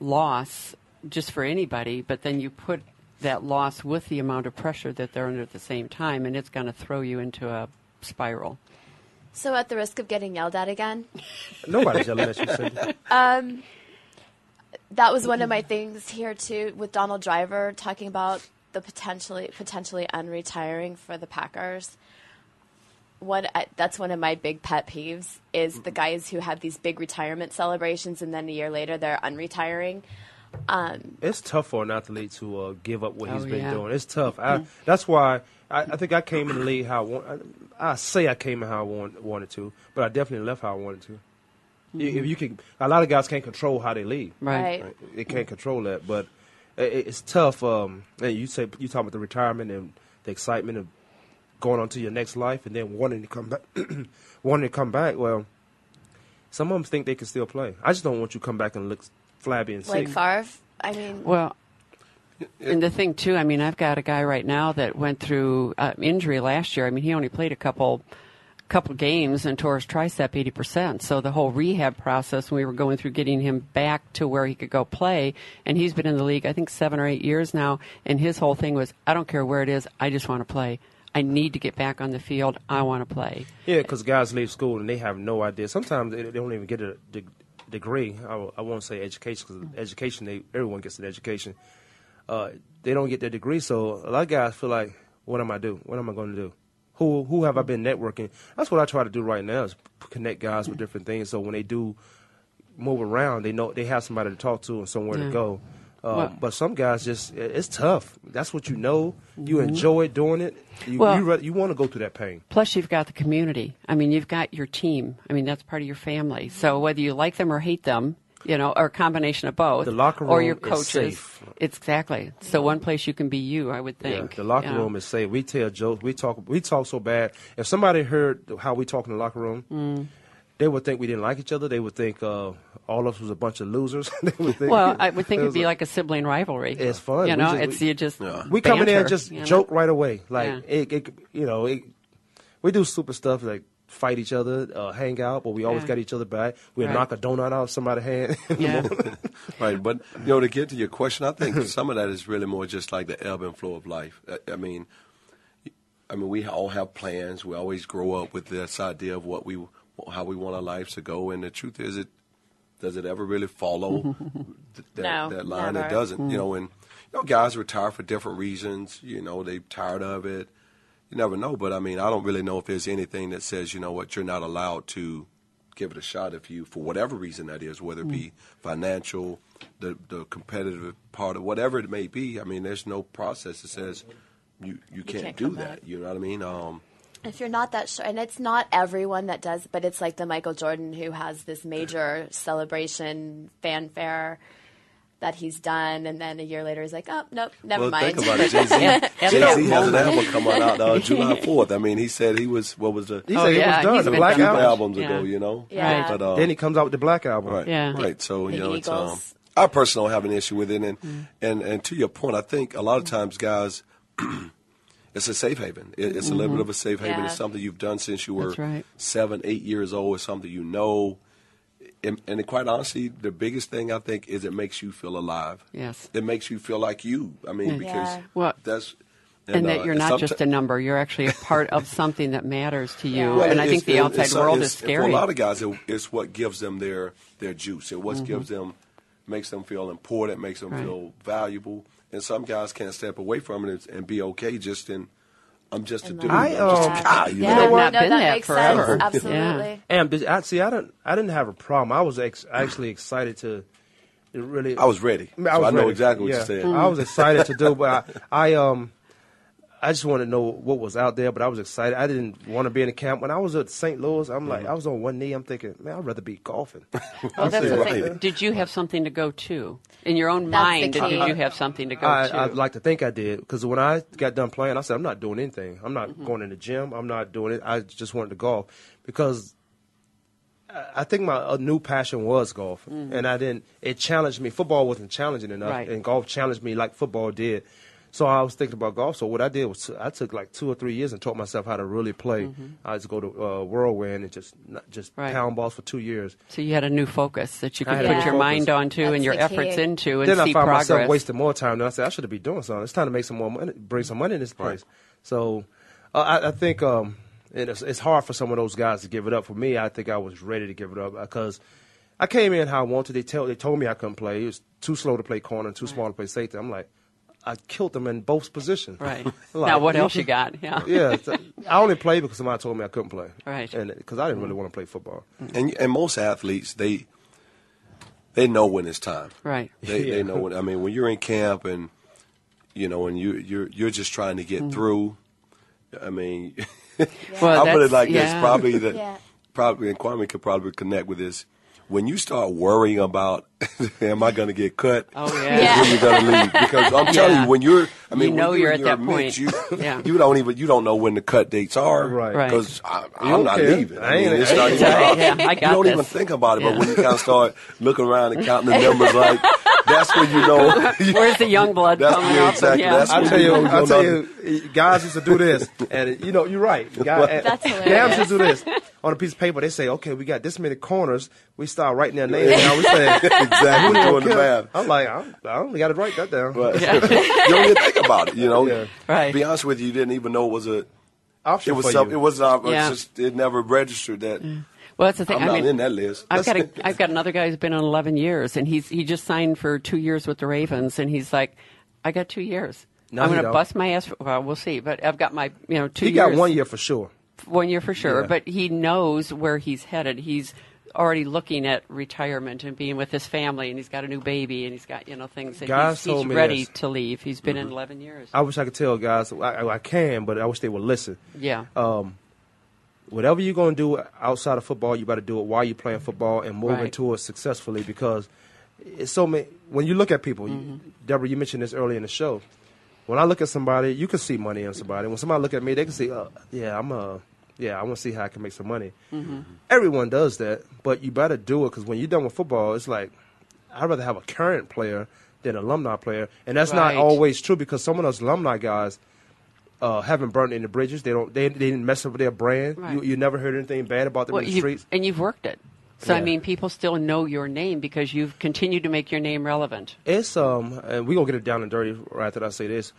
loss just for anybody. But then you put that loss with the amount of pressure that they're under at the same time, and it's going to throw you into a spiral. So, at the risk of getting yelled at again, <laughs> Nobody's yelling at you, Cindy. Um, that was one of my things here too with Donald Driver talking about the potentially potentially unretiring for the Packers. One I, that's one of my big pet peeves is the guys who have these big retirement celebrations and then a year later they're unretiring. Um, It's tough for an athlete to uh, give up what he's been yeah. doing. It's tough. I, that's why I, I think I came in the league how I want. I, I say I came in how I want, wanted to, but I definitely left how I wanted to. You- If you can, a lot of guys can't control how they leave. Right. Right. They can't control that, but it, it's tough. Um, and you say you talk about the retirement and the excitement of going on to your next life, and then wanting to come back, <clears throat> wanting to come back. Well, some of them think they can still play. I just don't want you to come back and look flabby and like sick. Favre, I mean, Well, and the thing too, I mean, I've got a guy right now that went through uh, injury last year. I mean, he only played a couple couple games and tore his tricep 80%. So the whole rehab process, we were going through getting him back to where he could go play. And he's been in the league, I think, seven or eight years now. And his whole thing was, I don't care where it is, I just want to play. I need to get back on the field. I want to play. Yeah, because guys leave school and they have no idea. Sometimes they, they don't even get a de- degree. I won't say education because education, they, everyone gets an education. Uh, they don't get their degree, so a lot of guys feel like, what am I do? What am I going to do? Who who have I been networking? That's what I try to do right now is connect guys with different things. So when they do move around, they know they have somebody to talk to and somewhere Yeah. to go. Um, Well- but some guys just it's tough. That's what you know. You enjoy doing it. You Well- you, you want to go through that pain. Plus, you've got the community. I mean, you've got your team. I mean, that's part of your family. So whether you like them or hate them, you know, or a combination of both, The locker or room your is coaches, safe. exactly. So one place you can be you, I would think. Yeah, the locker know. room is safe. We tell jokes. We talk. We talk so bad. If somebody heard how we talk in the locker room, Mm. They would think we didn't like each other. They would think uh, all of us was a bunch of losers. <laughs> they would think, Well, I would think it it'd be a- like a sibling rivalry. It's fun. You We know, just- it's we- you just we come in there and just you know? joke right away. Like Yeah. it, it, you know, it, we do stupid stuff like fight each other, uh, hang out, but we always Yeah. got each other back. We would Right. knock a donut out of somebody's hand. <laughs> Yeah. <laughs> Right, but you know, to get to your question, I think some of that is really more just like the ebb and flow of life. I, I mean, I mean, we all have plans. We always grow up with this idea of what we, how we want our lives to go, and the truth is, it does it ever really follow <laughs> th- that, No, that line? It doesn't. You know, and you know, guys retire for different reasons. You know, they're tired of it. You never know, but I mean, I don't really know if there's anything that says, you know what, you're not allowed to give it a shot if you, for whatever reason that is, whether it be financial, the the competitive part of whatever it may be. I mean, there's no process that says you you can't, can't do that. back. You know what I mean? Um, If you're not that sure, and it's not everyone that does, but it's like the Michael Jordan who has this major celebration fanfare that he's done, and then a year later he's like, oh, nope, never well, mind. think about it. Jay Z. Jay Z has an album coming out uh, <laughs> July 4th. I mean, he said he was what was the He Oh, said yeah, it was done. he's The Black done. album. albums Yeah. ago, you know. Yeah. But, um, Then he comes out with the Black album. Right. Yeah. Right. So The you know, it's um, I personally don't have an issue with it, and and and to your point, I think a lot of times, guys, <clears throat> it's a safe haven. It, it's a little bit of a safe haven. Yeah. It's something you've done since you were right. seven, eight years old. It's something you know. And, and quite honestly, the biggest thing I think is it makes you feel alive. Yes. It makes you feel like you. I mean, because Well, that's and, that uh, you're not just a number. You're actually a part of <laughs> something that matters to you. Well, and I think the outside it's- world it's- is For scary. a lot of guys, it, it's what gives them their their juice. It what Mm-hmm. gives them makes them feel important, makes them Right. feel valuable. And some guys can't step away from it and be okay just in. I'm just a And dude. I, I'm just um, a guy. You yeah, know I've what? not no, been that that makes forever. sense. <laughs> Yeah. Absolutely. And but I see. I don't. I didn't have a problem. I was ex- actually excited to to really. I was ready. I, mean, I so was I know ready. exactly what Yeah. you're saying. Mm-hmm. I was excited to do, but I, I um, I just wanted to know what was out there. But I was excited. I didn't want to be in the camp when I was at St. Louis. I'm like, I was on one knee. I'm thinking, man, I'd rather be golfing. <laughs> Oh, that's the Right. thing. Did you have something to go to in your own That's mind? Did key. you have something to go I, to? I'd like to think I did because when I got done playing, I said I'm not doing anything. I'm not Mm-hmm. going in the gym. I'm not doing it. I just wanted to golf because I- I think my uh, new passion was golf, and I didn't. It challenged me. Football wasn't challenging enough, Mm-hmm. Right. and golf challenged me like football did. So I was thinking about golf. So what I did was I took like two or three years and taught myself how to really play. I just go to uh, Whirlwind and just just Mm-hmm. Right. pound balls for two years. so you had a new focus that you could put a new your mind onto That's and your efforts key. into and then I see found progress. myself wasting more time. Then I said I should be doing something. It's time to make some more money, bring some money in this place. So uh, I, I think um, and it's, it's hard for some of those guys to give it up. For me, I think I was ready to give it up because I came in how I wanted. They tell they told me I couldn't play. It was too slow to play corner and too small to play safety. I'm like, I killed them in both positions. Right. <laughs> Like, now, what else you <laughs> got? Yeah. Yeah, it's- I only played because somebody told me I couldn't play. Right. and because I didn't really want to play football. Mm-hmm. and and most athletes they they know when it's time. Right. They Yeah. they know when. I mean, when you're in camp and you know, and you you're you're just trying to get mm-hmm. through. I mean, <laughs> Well, I put it that's- like this: probably the Yeah. probably and Kwamie could probably connect with this. When you start worrying about, <laughs> am I going to get cut? Oh, is yeah. you're going to leave because I'm telling Yeah. you, when you're, I mean, You know when you're in at your that mix, point. You, <laughs> Yeah. you don't even you don't know when the cut dates are, Right. Right. Because You I'm don't care. leaving. I I mean, ain't- it's not <laughs> ain't- even. Yeah, I got you don't this. even think about it, Yeah. but when you kind of start looking around and counting the numbers, like that's when you know. Where's the young blood That's coming yeah, out? exactly. Yeah. That's I when tell you, I know tell you, guys used to do this, and you know, you're right. Guys, eh, That's Gams hilarious. used to do this on a piece of paper. They say, "Okay, we got this many corners." We start writing their names down. We say, <laughs> exactly doing the math. I'm like, I'm, I only got to write that down. Right. <laughs> you don't even think about it. You know, Yeah. Right. To be honest with you, you didn't even know it was a. Option It was for some, you. it was uh, it Yeah. just it never registered that Well, that's the thing. I'm I mean, in that list. I've got a, <laughs> I've got another guy who's been on 11 years, and he's he just signed for two years with the Ravens, and he's like, I got two years. No, I'm going to bust my ass. For, well, we'll see, but I've got my you know two he years. got one year for sure. One year for sure, Yeah. but he knows where he's headed. He's already looking at retirement and being with his family, and he's got a new baby, and he's got you know things that Guys he's, he's ready this. to leave. He's been in Mm-hmm. 11 years. I wish I could tell guys. I, I can, but I wish they would listen. Yeah. Um, whatever you're going to do outside of football, you better do it while you're playing football and move Right. into it successfully because it's so many. When you look at people, Mm-hmm. Deborah, you mentioned this earlier in the show. When I look at somebody, you can see money in somebody. When somebody look at me, they can see, uh, yeah, I'm a, yeah, I want to see how I can make some money. Mm-hmm. Everyone does that, but you better do it because when you're done with football, it's like I'd rather have a current player than an alumni player, and that's Right. not always true because some of those alumni guys uh, haven't burned any bridges. They don't. They, they didn't mess up their brand. Right. You, you never heard anything bad about them Well, in the streets. and you've worked it. So I mean, people still know your name because you've continued to make your name relevant. It's um, and we gonna get it down and dirty right after I say this.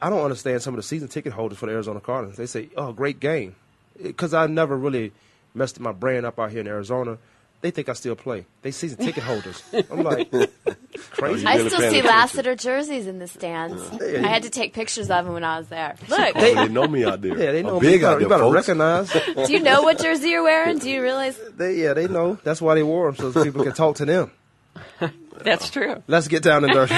I don't understand some of the season ticket holders for the Arizona Cardinals. They say, "Oh, great game," because I never really messed my brand up out here in Arizona. They think I still play. They season ticket <laughs> holders. I'm like, crazy. I still see attention. Lassiter jerseys in the stands. I had to take pictures of them when I was there. Look, Oh, they know me out there. Yeah, they I'm know me. big You out better, there, you better folks. recognize. do you know what jersey you're wearing? Do you realize? they, yeah, they know. That's why they wore them so people can talk to them. <laughs> That's true. Let's get down and <laughs> dirty.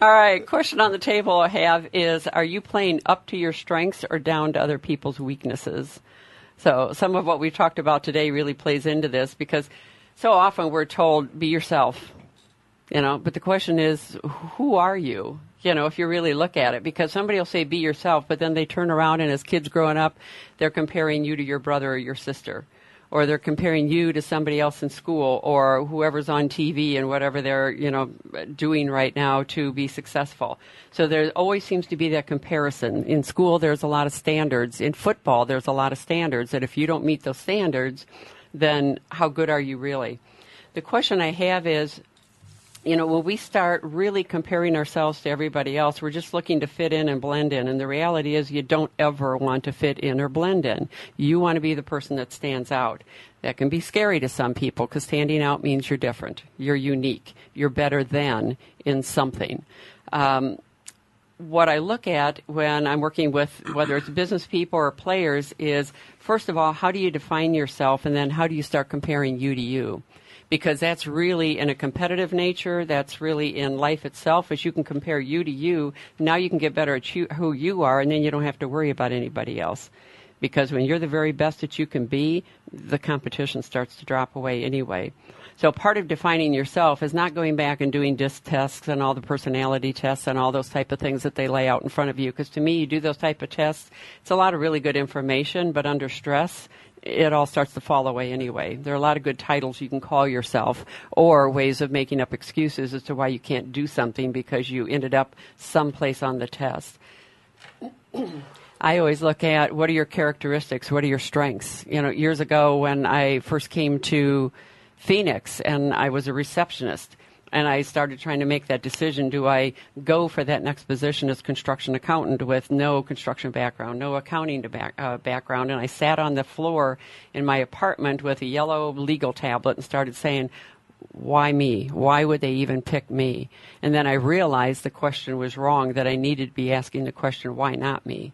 All right. Question on the table I have is: Are you playing up to your strengths or down to other people's weaknesses? So some of what we've talked about today really plays into this because so often we're told, "Be yourself," you know. But the question is, who are you? You know, if you really look at it, because somebody will say, "Be yourself," but then they turn around and as kids growing up, they're comparing you to your brother or your sister. Or they're comparing you to somebody else in school, or whoever's on TV and whatever they're, you know, doing right now to be successful. So there always seems to be that comparison. In school, there's a lot of standards. In football, there's a lot of standards. That if you don't meet those standards, then how good are you really? The question I have is, you know, when we start really comparing ourselves to everybody else, we're just looking to fit in and blend in. And the reality is, you don't ever want to fit in or blend in. You want to be the person that stands out. That can be scary to some people because standing out means you're different, you're unique, you're better than in something. Um, what I look at when I'm working with whether it's business people or players is first of all, how do you define yourself, and then how do you start comparing you to you? Because that's really in a competitive nature. That's really in life itself. As you can compare you to you, now you can get better at you, who you are, and then you don't have to worry about anybody else. Because when you're the very best that you can be, the competition starts to drop away anyway. So part of defining yourself is not going back and doing disc tests and all the personality tests and all those type of things that they lay out in front of you. Because to me, you do those type of tests, it's a lot of really good information, but under stress, it all starts to fall away anyway. There are a lot of good titles you can call yourself or ways of making up excuses as to why you can't do something because you ended up someplace on the test. <clears throat> I always look at what are your characteristics, what are your strengths. You know, years ago when I first came to Phoenix and I was a receptionist and I started trying to make that decision do I go for that next position as construction accountant with no construction background, no accounting back, uh, background and I sat on the floor in my apartment with a yellow legal tablet and started saying why me? Why would they even pick me? And then I realized the question was wrong, that I needed to be asking the question, why not me?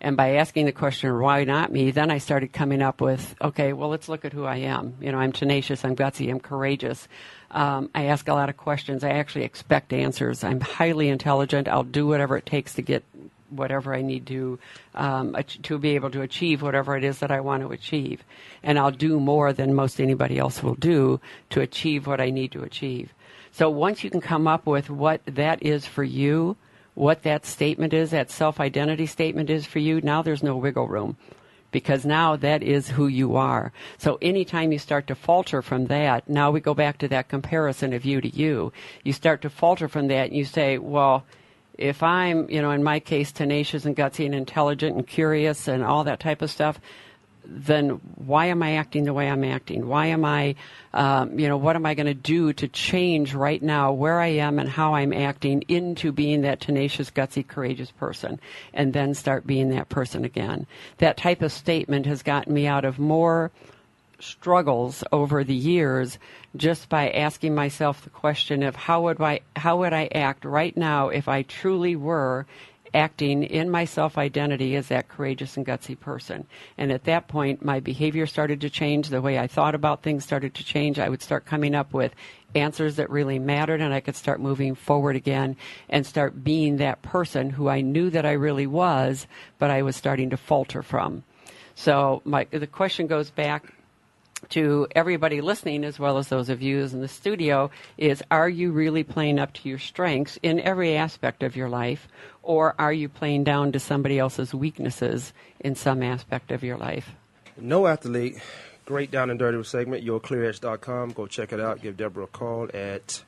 And by asking the question, why not me, then I started coming up with, okay, well, let's look at who I am. You know, I'm tenacious, I'm gutsy, I'm courageous. Um, I ask a lot of questions. I actually expect answers. I'm highly intelligent. I'll do whatever it takes to get whatever I need to um, to be able to achieve whatever it is that I want to achieve, and I'll do more than most anybody else will do to achieve what I need to achieve. So once you can come up with what that is for you, what that statement is, that self-identity statement is for you, now there's no wiggle room. Because now that is who you are. So anytime you start to falter from that, now we go back to that comparison of you to you. You start to falter from that and you say, well, if I'm, you know, in my case, tenacious and gutsy and intelligent and curious and all that type of stuff, then why am I acting the way I'm acting? Why am I, um, you know, what am I going to do to change right now where I am and how I'm acting into being that tenacious, gutsy, courageous person and then start being that person again? That type of statement has gotten me out of more struggles over the years just by asking myself the question of how would I how would I act right now if I truly were acting in my self identity as that courageous and gutsy person. And at that point, my behavior started to change. The way I thought about things started to change. I would start coming up with answers that really mattered, and I could start moving forward again and start being that person who I knew that I really was, but I was starting to falter from. So my, the question goes back to everybody listening, as well as those of you in the studio, is are you really playing up to your strengths in every aspect of your life, or are you playing down to somebody else's weaknesses in some aspect of your life? No athlete, great down and dirty segment, yourclearedge.com. Go check it out. Give Deborah a call at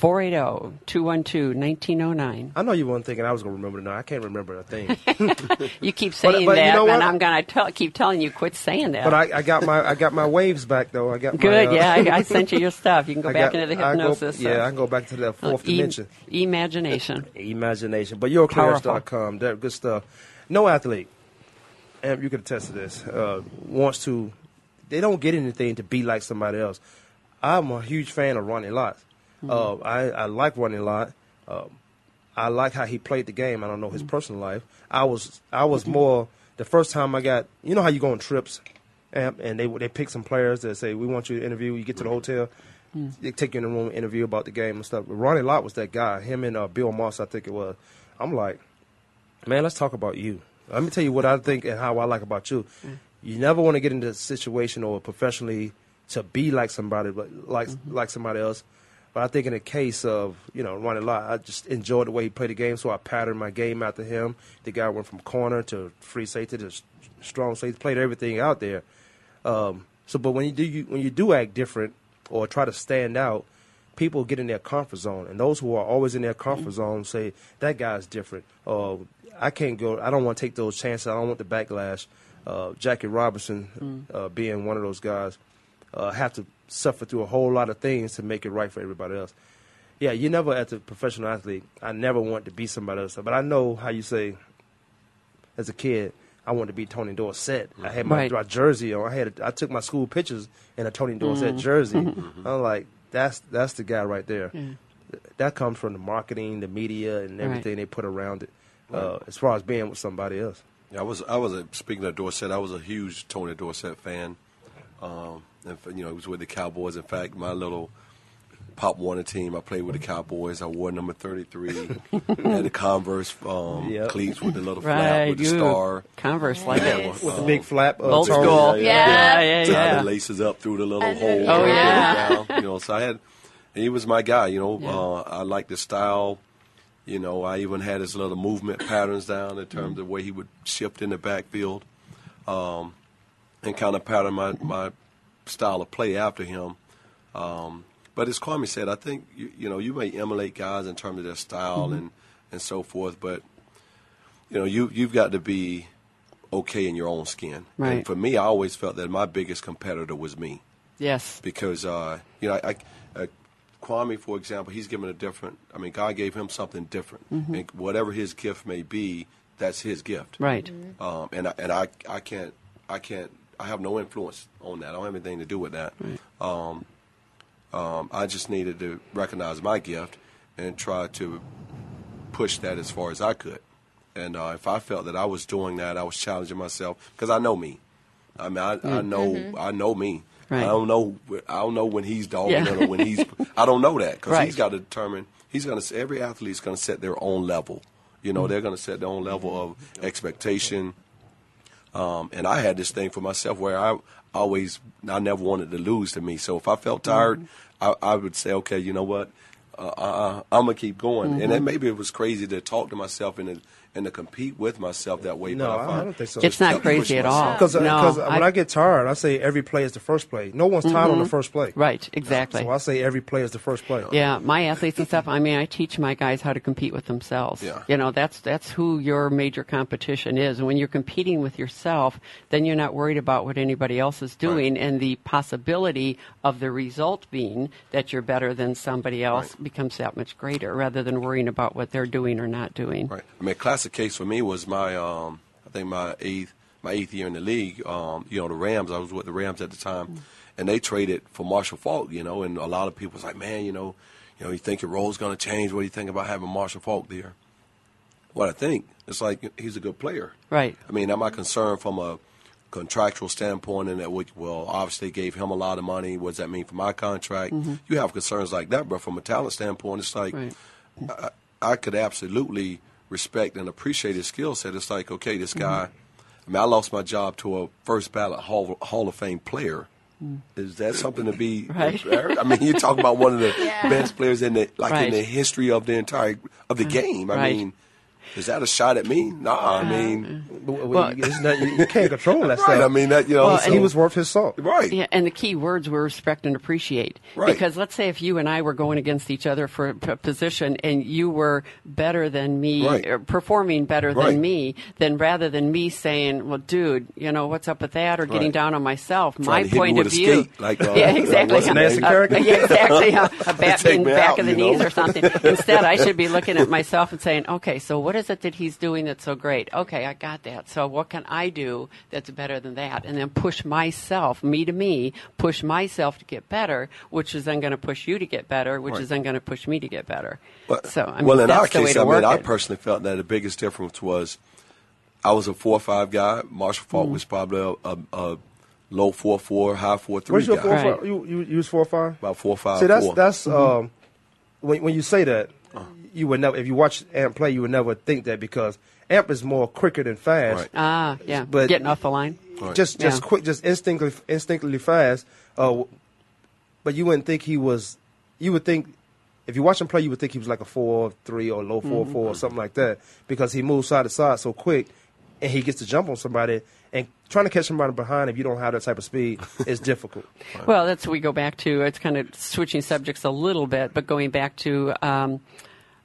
480-212-1909. I know you weren't thinking I was going to remember. No, I can't remember a thing. <laughs> you keep saying but that, you know and? I'm going to keep telling you quit saying that. but I, I got my I got my waves back though. I got Good, my, uh, yeah. I, I sent you your stuff. You can go <laughs> I back got- into the I go- hypnosis. yeah, I can go back to that Uh, fourth e- dimension. Imagination. <laughs> Imagination. But yourclearedge.com, that good stuff. No athlete, and you can attest to this, uh, wants to, they don't get anything to be like somebody else. I'm a huge fan of Ronnie Lott. Uh, I, I like Ronnie Lott. Um, I like how he played the game. I don't know his personal life. I was I was more the first time I got you know how you go on trips, and, and they they pick some players that say we want you to interview. You get to the hotel, they take you in the room, interview about the game and stuff. But Ronnie Lott was that guy. Him and uh, Bill Moss, I think it was. I'm like, man, let's talk about you. Let me tell you what I think and how I like about you. You never want to get into a situation or professionally to be like somebody, but like like somebody else. But I think in the case of you know Ronnie Lott, I just enjoyed the way he played the game, so I patterned my game after him. The guy went from corner to free safety to strong safety, played everything out there. Um, so, but when you do you, when you do act different or try to stand out, people get in their comfort zone, and those who are always in their comfort zone say that guy's different. Uh, I can't go. I don't want to take those chances. I don't want the backlash. Uh, Jackie Robinson uh, being one of those guys uh, have to suffer through a whole lot of things to make it right for everybody else. Yeah, you never, as a professional athlete, I never want to be somebody else. But I know how you say, as a kid, I wanted to be Tony Dorsett. I had my, Right. my jersey on. I had a, I took my school pictures in a Tony Dorsett Mm. jersey. Mm-hmm. <laughs> I'm like, that's that's the guy right there. That comes from the marketing, the media, and everything they put around it. Uh, as far as being with somebody else. Yeah, I was I was a, speaking of Dorsett, I was a huge Tony Dorsett fan. Um, and you know, he was with the Cowboys. In fact, my little Pop Warner team, I played with the Cowboys. I wore number thirty three, had <laughs> the Converse um, Yep. cleats with the little Right, flap with the star. Converse like Yeah, it. with, With the um, big flap. Uh, Old toe. school. Yeah. Yeah, yeah, tie yeah. the laces up through the little And hole. Oh, put yeah. down, you know, so I had, and he was my guy. You know, Yeah. uh, I liked the style. You know, I even had his little movement patterns down in terms of the way he would shift in the backfield, um, and kind of pattern my my style of play after him. Um, but as Kwamie said, I think you, you know you may emulate guys in terms of their style and and so forth, but you know you you've got to be okay in your own skin. Right. And for me, I always felt that my biggest competitor was me Yes. because uh, you know I, I uh, Kwamie, for example, he's given a different. I mean, God gave him something different, and whatever his gift may be, that's his gift. Right. Um, and I, and I I can't I can't I have no influence on that. I don't have anything to do with that. Um, um, I just needed to recognize my gift and try to push that as far as I could. And uh, if I felt that I was doing that, I was challenging myself because I know me. I mean, I, I know I know me. Right. I don't know. I don't know when he's dogging Yeah. or when he's. I don't know that because Right. he's got to determine. He's going to. Every athlete's going to set their own level. You know, they're going to set their own level of expectation. Um, and I had this thing for myself where I always, I never wanted to lose to me. So if I felt tired, I, I would say, okay, you know what, uh, uh, I'm gonna keep going. And then maybe it was crazy to talk to myself and to, and to compete with myself that way. No, but I, I don't think so. It's not crazy at all. Because No, when I, get tired, I say every play is the first play. No one's tired on the first play. Right. Exactly. So I say every play is the first play. Yeah, my athletes and stuff. I mean, I teach my guys how to compete with themselves. Yeah. You know, that's that's who your major competition is. And when you're competing with yourself, then you're not worried about what anybody else is doing, and the possibility of the result being that you're better than somebody else Right. Becomes that much greater, rather than worrying about what they're doing or not doing. Right. I mean, a classic case for me was my, um, I think my eighth, my eighth year in the league. Um, you know, the Rams. I was with the Rams at the time, and they traded for Marshall Faulk. You know, and a lot of people was like, man, you know, you know, you think your role's going to change? What do you think about having Marshall Faulk there? what I think. It's like he's a good player. Right. I mean, am I concerned from a contractual standpoint and that we, well, obviously gave him a lot of money. What does that mean for my contract? Mhm. You have concerns like that, but from a talent standpoint, it's like Right. I, I could absolutely respect and appreciate his skill set. It's like, okay, this guy. I mean, I lost my job to a first ballot Hall, Hall of Fame player. Mm. Is that something to be? <laughs> Right. I mean, you talk about one of the <laughs> Yeah. best players in the like Right. in the history of the entire of the game. I Right. mean, is that a shot at me? Nah, I mean, Well, it's not, you, you can't control that <laughs> Right, stuff. I mean, that, you know, Well, so- he was worth his salt. Right. Yeah, and the key words were respect and appreciate. Right. Because let's say if you and I were going against each other for a p- position and you were better than me, Right. performing better Right. than me, then rather than me saying, well, dude, you know, what's up with that, or getting Right. down on myself, Trying my to hit me point with of a view. skate, like, <laughs> uh, yeah, like, exactly. what's the Nancy Uh, yeah, exactly. <laughs> yeah. A bat in back out, of the you know? knees or something. Instead, I should be looking at myself and saying, okay, so what is it that he's doing that's so great? Okay, I got that. So what can I do that's better than that? And then push myself, me to me, push myself to get better, which is then going to push you to get better, which Right. is then going to push me to get better. But, so, I mean, well, in that's our case, I mean, work I it. personally felt that the biggest difference was I was a four or five guy. Marshall Faulk Mm. was probably a, a, a low four four, high four three Where's your guy. four, five? You, you, you was four or five? About four five. See, that's four. that's Mm-hmm. um, when when you say that, you would never. If you watch Amp play, you would never think that because Amp is more quicker than fast. Right. Ah, yeah. But- Getting off the line. Just just Yeah. quick, just instinctively instinctively fast. Uh, but you wouldn't think he was. You would think if you watch him play, you would think he was like a four three or low 4 Mhm. four or something like that because he moves side to side so quick, and he gets to jump on somebody. And trying to catch somebody behind if you don't have that type of speed <laughs> is difficult. Well, that's what we go back to. It's kind of switching subjects a little bit, but going back to um,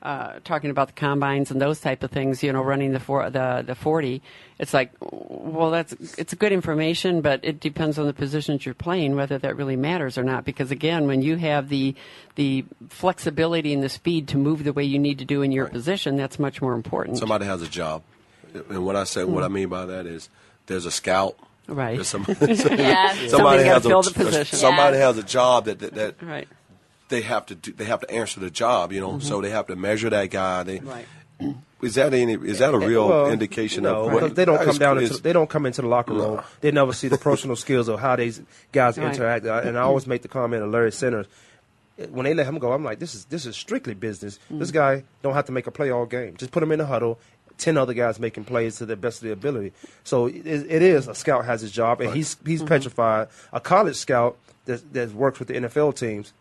uh, talking about the combines and those type of things. You know, running the for, the the forty. It's like, well, that's it's good information, but it depends on the positions you're playing whether that really matters or not. Because again, when you have the the flexibility and the speed to move the way you need to do in your position, that's much more important. Somebody has a job, and what I say, what I mean by that is, there's a scout. Right. Some- <laughs> Yeah. somebody Somebody gotta has fill a, the position. Somebody Yeah. has a job that that, that Right. They have to do, they have to answer the job. You know, Mm-hmm. so they have to measure that guy. They, Right. <clears throat> Is that any? Is that a real Well, indication no, of what they don't come down into they don't come into the locker room. No. They never see the personal skills of how these guys Right. interact. And I always make the comment of Larry Centers when they let him go. I'm like, this is this is strictly business. This guy don't have to make a play all game. Just put him in the huddle. Ten other guys making plays to the best of their ability. So it, it is a scout has his job, and he's he's petrified. A college scout that that works with the NFL teams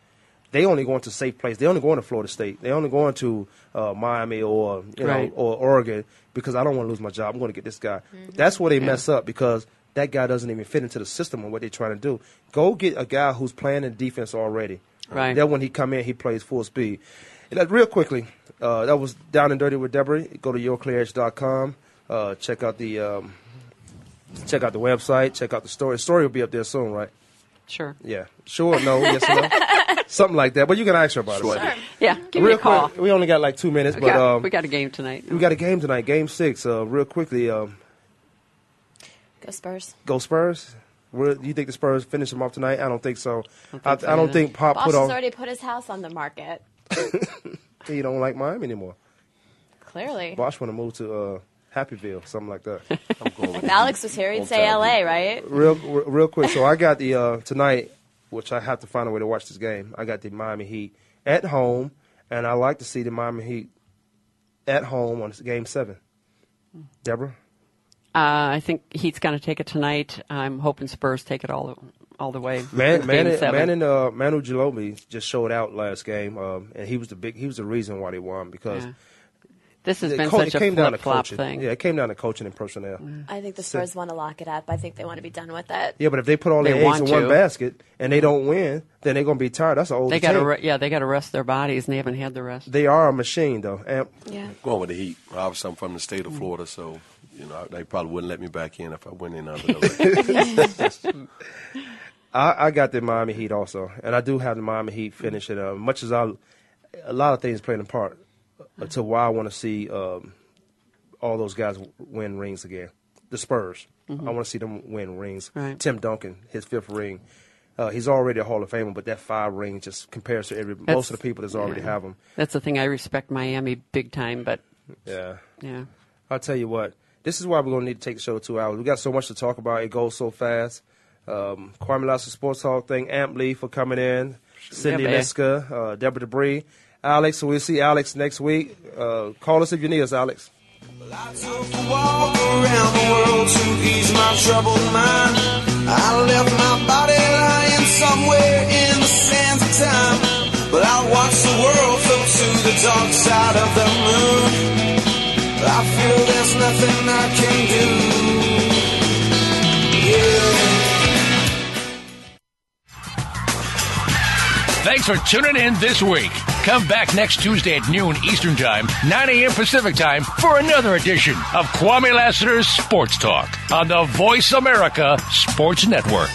they only going to safe place. They only going to Florida State. They only going to uh, Miami or you know or Oregon because I don't want to lose my job. I'm going to get this guy. That's where they mess up because that guy doesn't even fit into the system and what they're trying to do. Go get a guy who's playing in defense already. Right. Then when he come in, he plays full speed. And that, real quickly, uh, that was down and dirty with Deborah. Go to yourclearedge.com. Uh, check out the um, check out the website. Check out the story. The story will be up there soon, right? Sure. Yeah. Sure. No. Yes or no. <laughs> <laughs> Something like that. But you can ask her about it. Yeah. Give me real a call. quick, we only got like two minutes, We but got, um, we got a game tonight. we got a game tonight, game six. Uh, real quickly, um, Go Spurs. go Spurs. Where, do you think the Spurs finish them off tonight? I don't think so. I, I so don't think Pop Boss put has on. already put his house on the market. <laughs> He don't like Miami anymore. Clearly. Bosh want to move to uh, Happyville, something like that. If Alex was here, he'd say LA, right? real, real real quick. So I got the uh, tonight, which I have to find a way to watch this game. I got the Miami Heat at home, and I like to see the Miami Heat at home on Game Seven. Deborah, Uh, I think Heat's going to take it tonight. I'm hoping Spurs take it all all the way. man, man, and- man, and uh, Manu Ginobili just showed out last game, um, and he was the big. He was the reason why they won because. Yeah. This has it been co- such it a came down flip-flop thing. Yeah, it came down to coaching and personnel. I think the So- want to lock it up. I think they want to be done with it. Yeah, but if they put all They their eggs in want one basket and they don't win, then they're gonna be tired. That's an old They got to team. re- yeah, they got to rest their bodies, and they haven't had the rest. They are a machine, though. And Yeah. Going with the Heat. Obviously, I'm from the state of Florida, so you know they probably wouldn't let me back in if I went in under <laughs> the I, I got the Miami Heat also, and I do have the Miami Heat finish it. Uh, much as I, a lot of things playing a part uh, to why I want to see um, all those guys win rings again. The Spurs, Mhm. I want to see them win rings. Right. Tim Duncan, his fifth ring. Uh, he's already a Hall of Famer, but that five ring just compares to every most of the people that's already yeah. have them. That's the thing. I respect Miami big time, but Yeah. Yeah. I'll tell you what. This is why we're gonna need to take the show to two hours. We got so much to talk about. It goes so fast. Um, Kwamie Sports Talk thing. Amp Lee for coming in. Cindy. Liska, uh, Deborah Debris, Alex. So we'll see Alex next week. Uh, call us if you need us, Alex. walk around the world to ease my troubled mind. I left my body lying somewhere in the sands of time. But I watched the world float to the dark side of the moon. I feel there's nothing I can do. Yeah. Thanks for tuning in this week. Come back next Tuesday at noon Eastern Time, 9 a.m. Pacific Time for another edition of Kwamie Lassiter's Sports Talk on the Voice America Sports Network.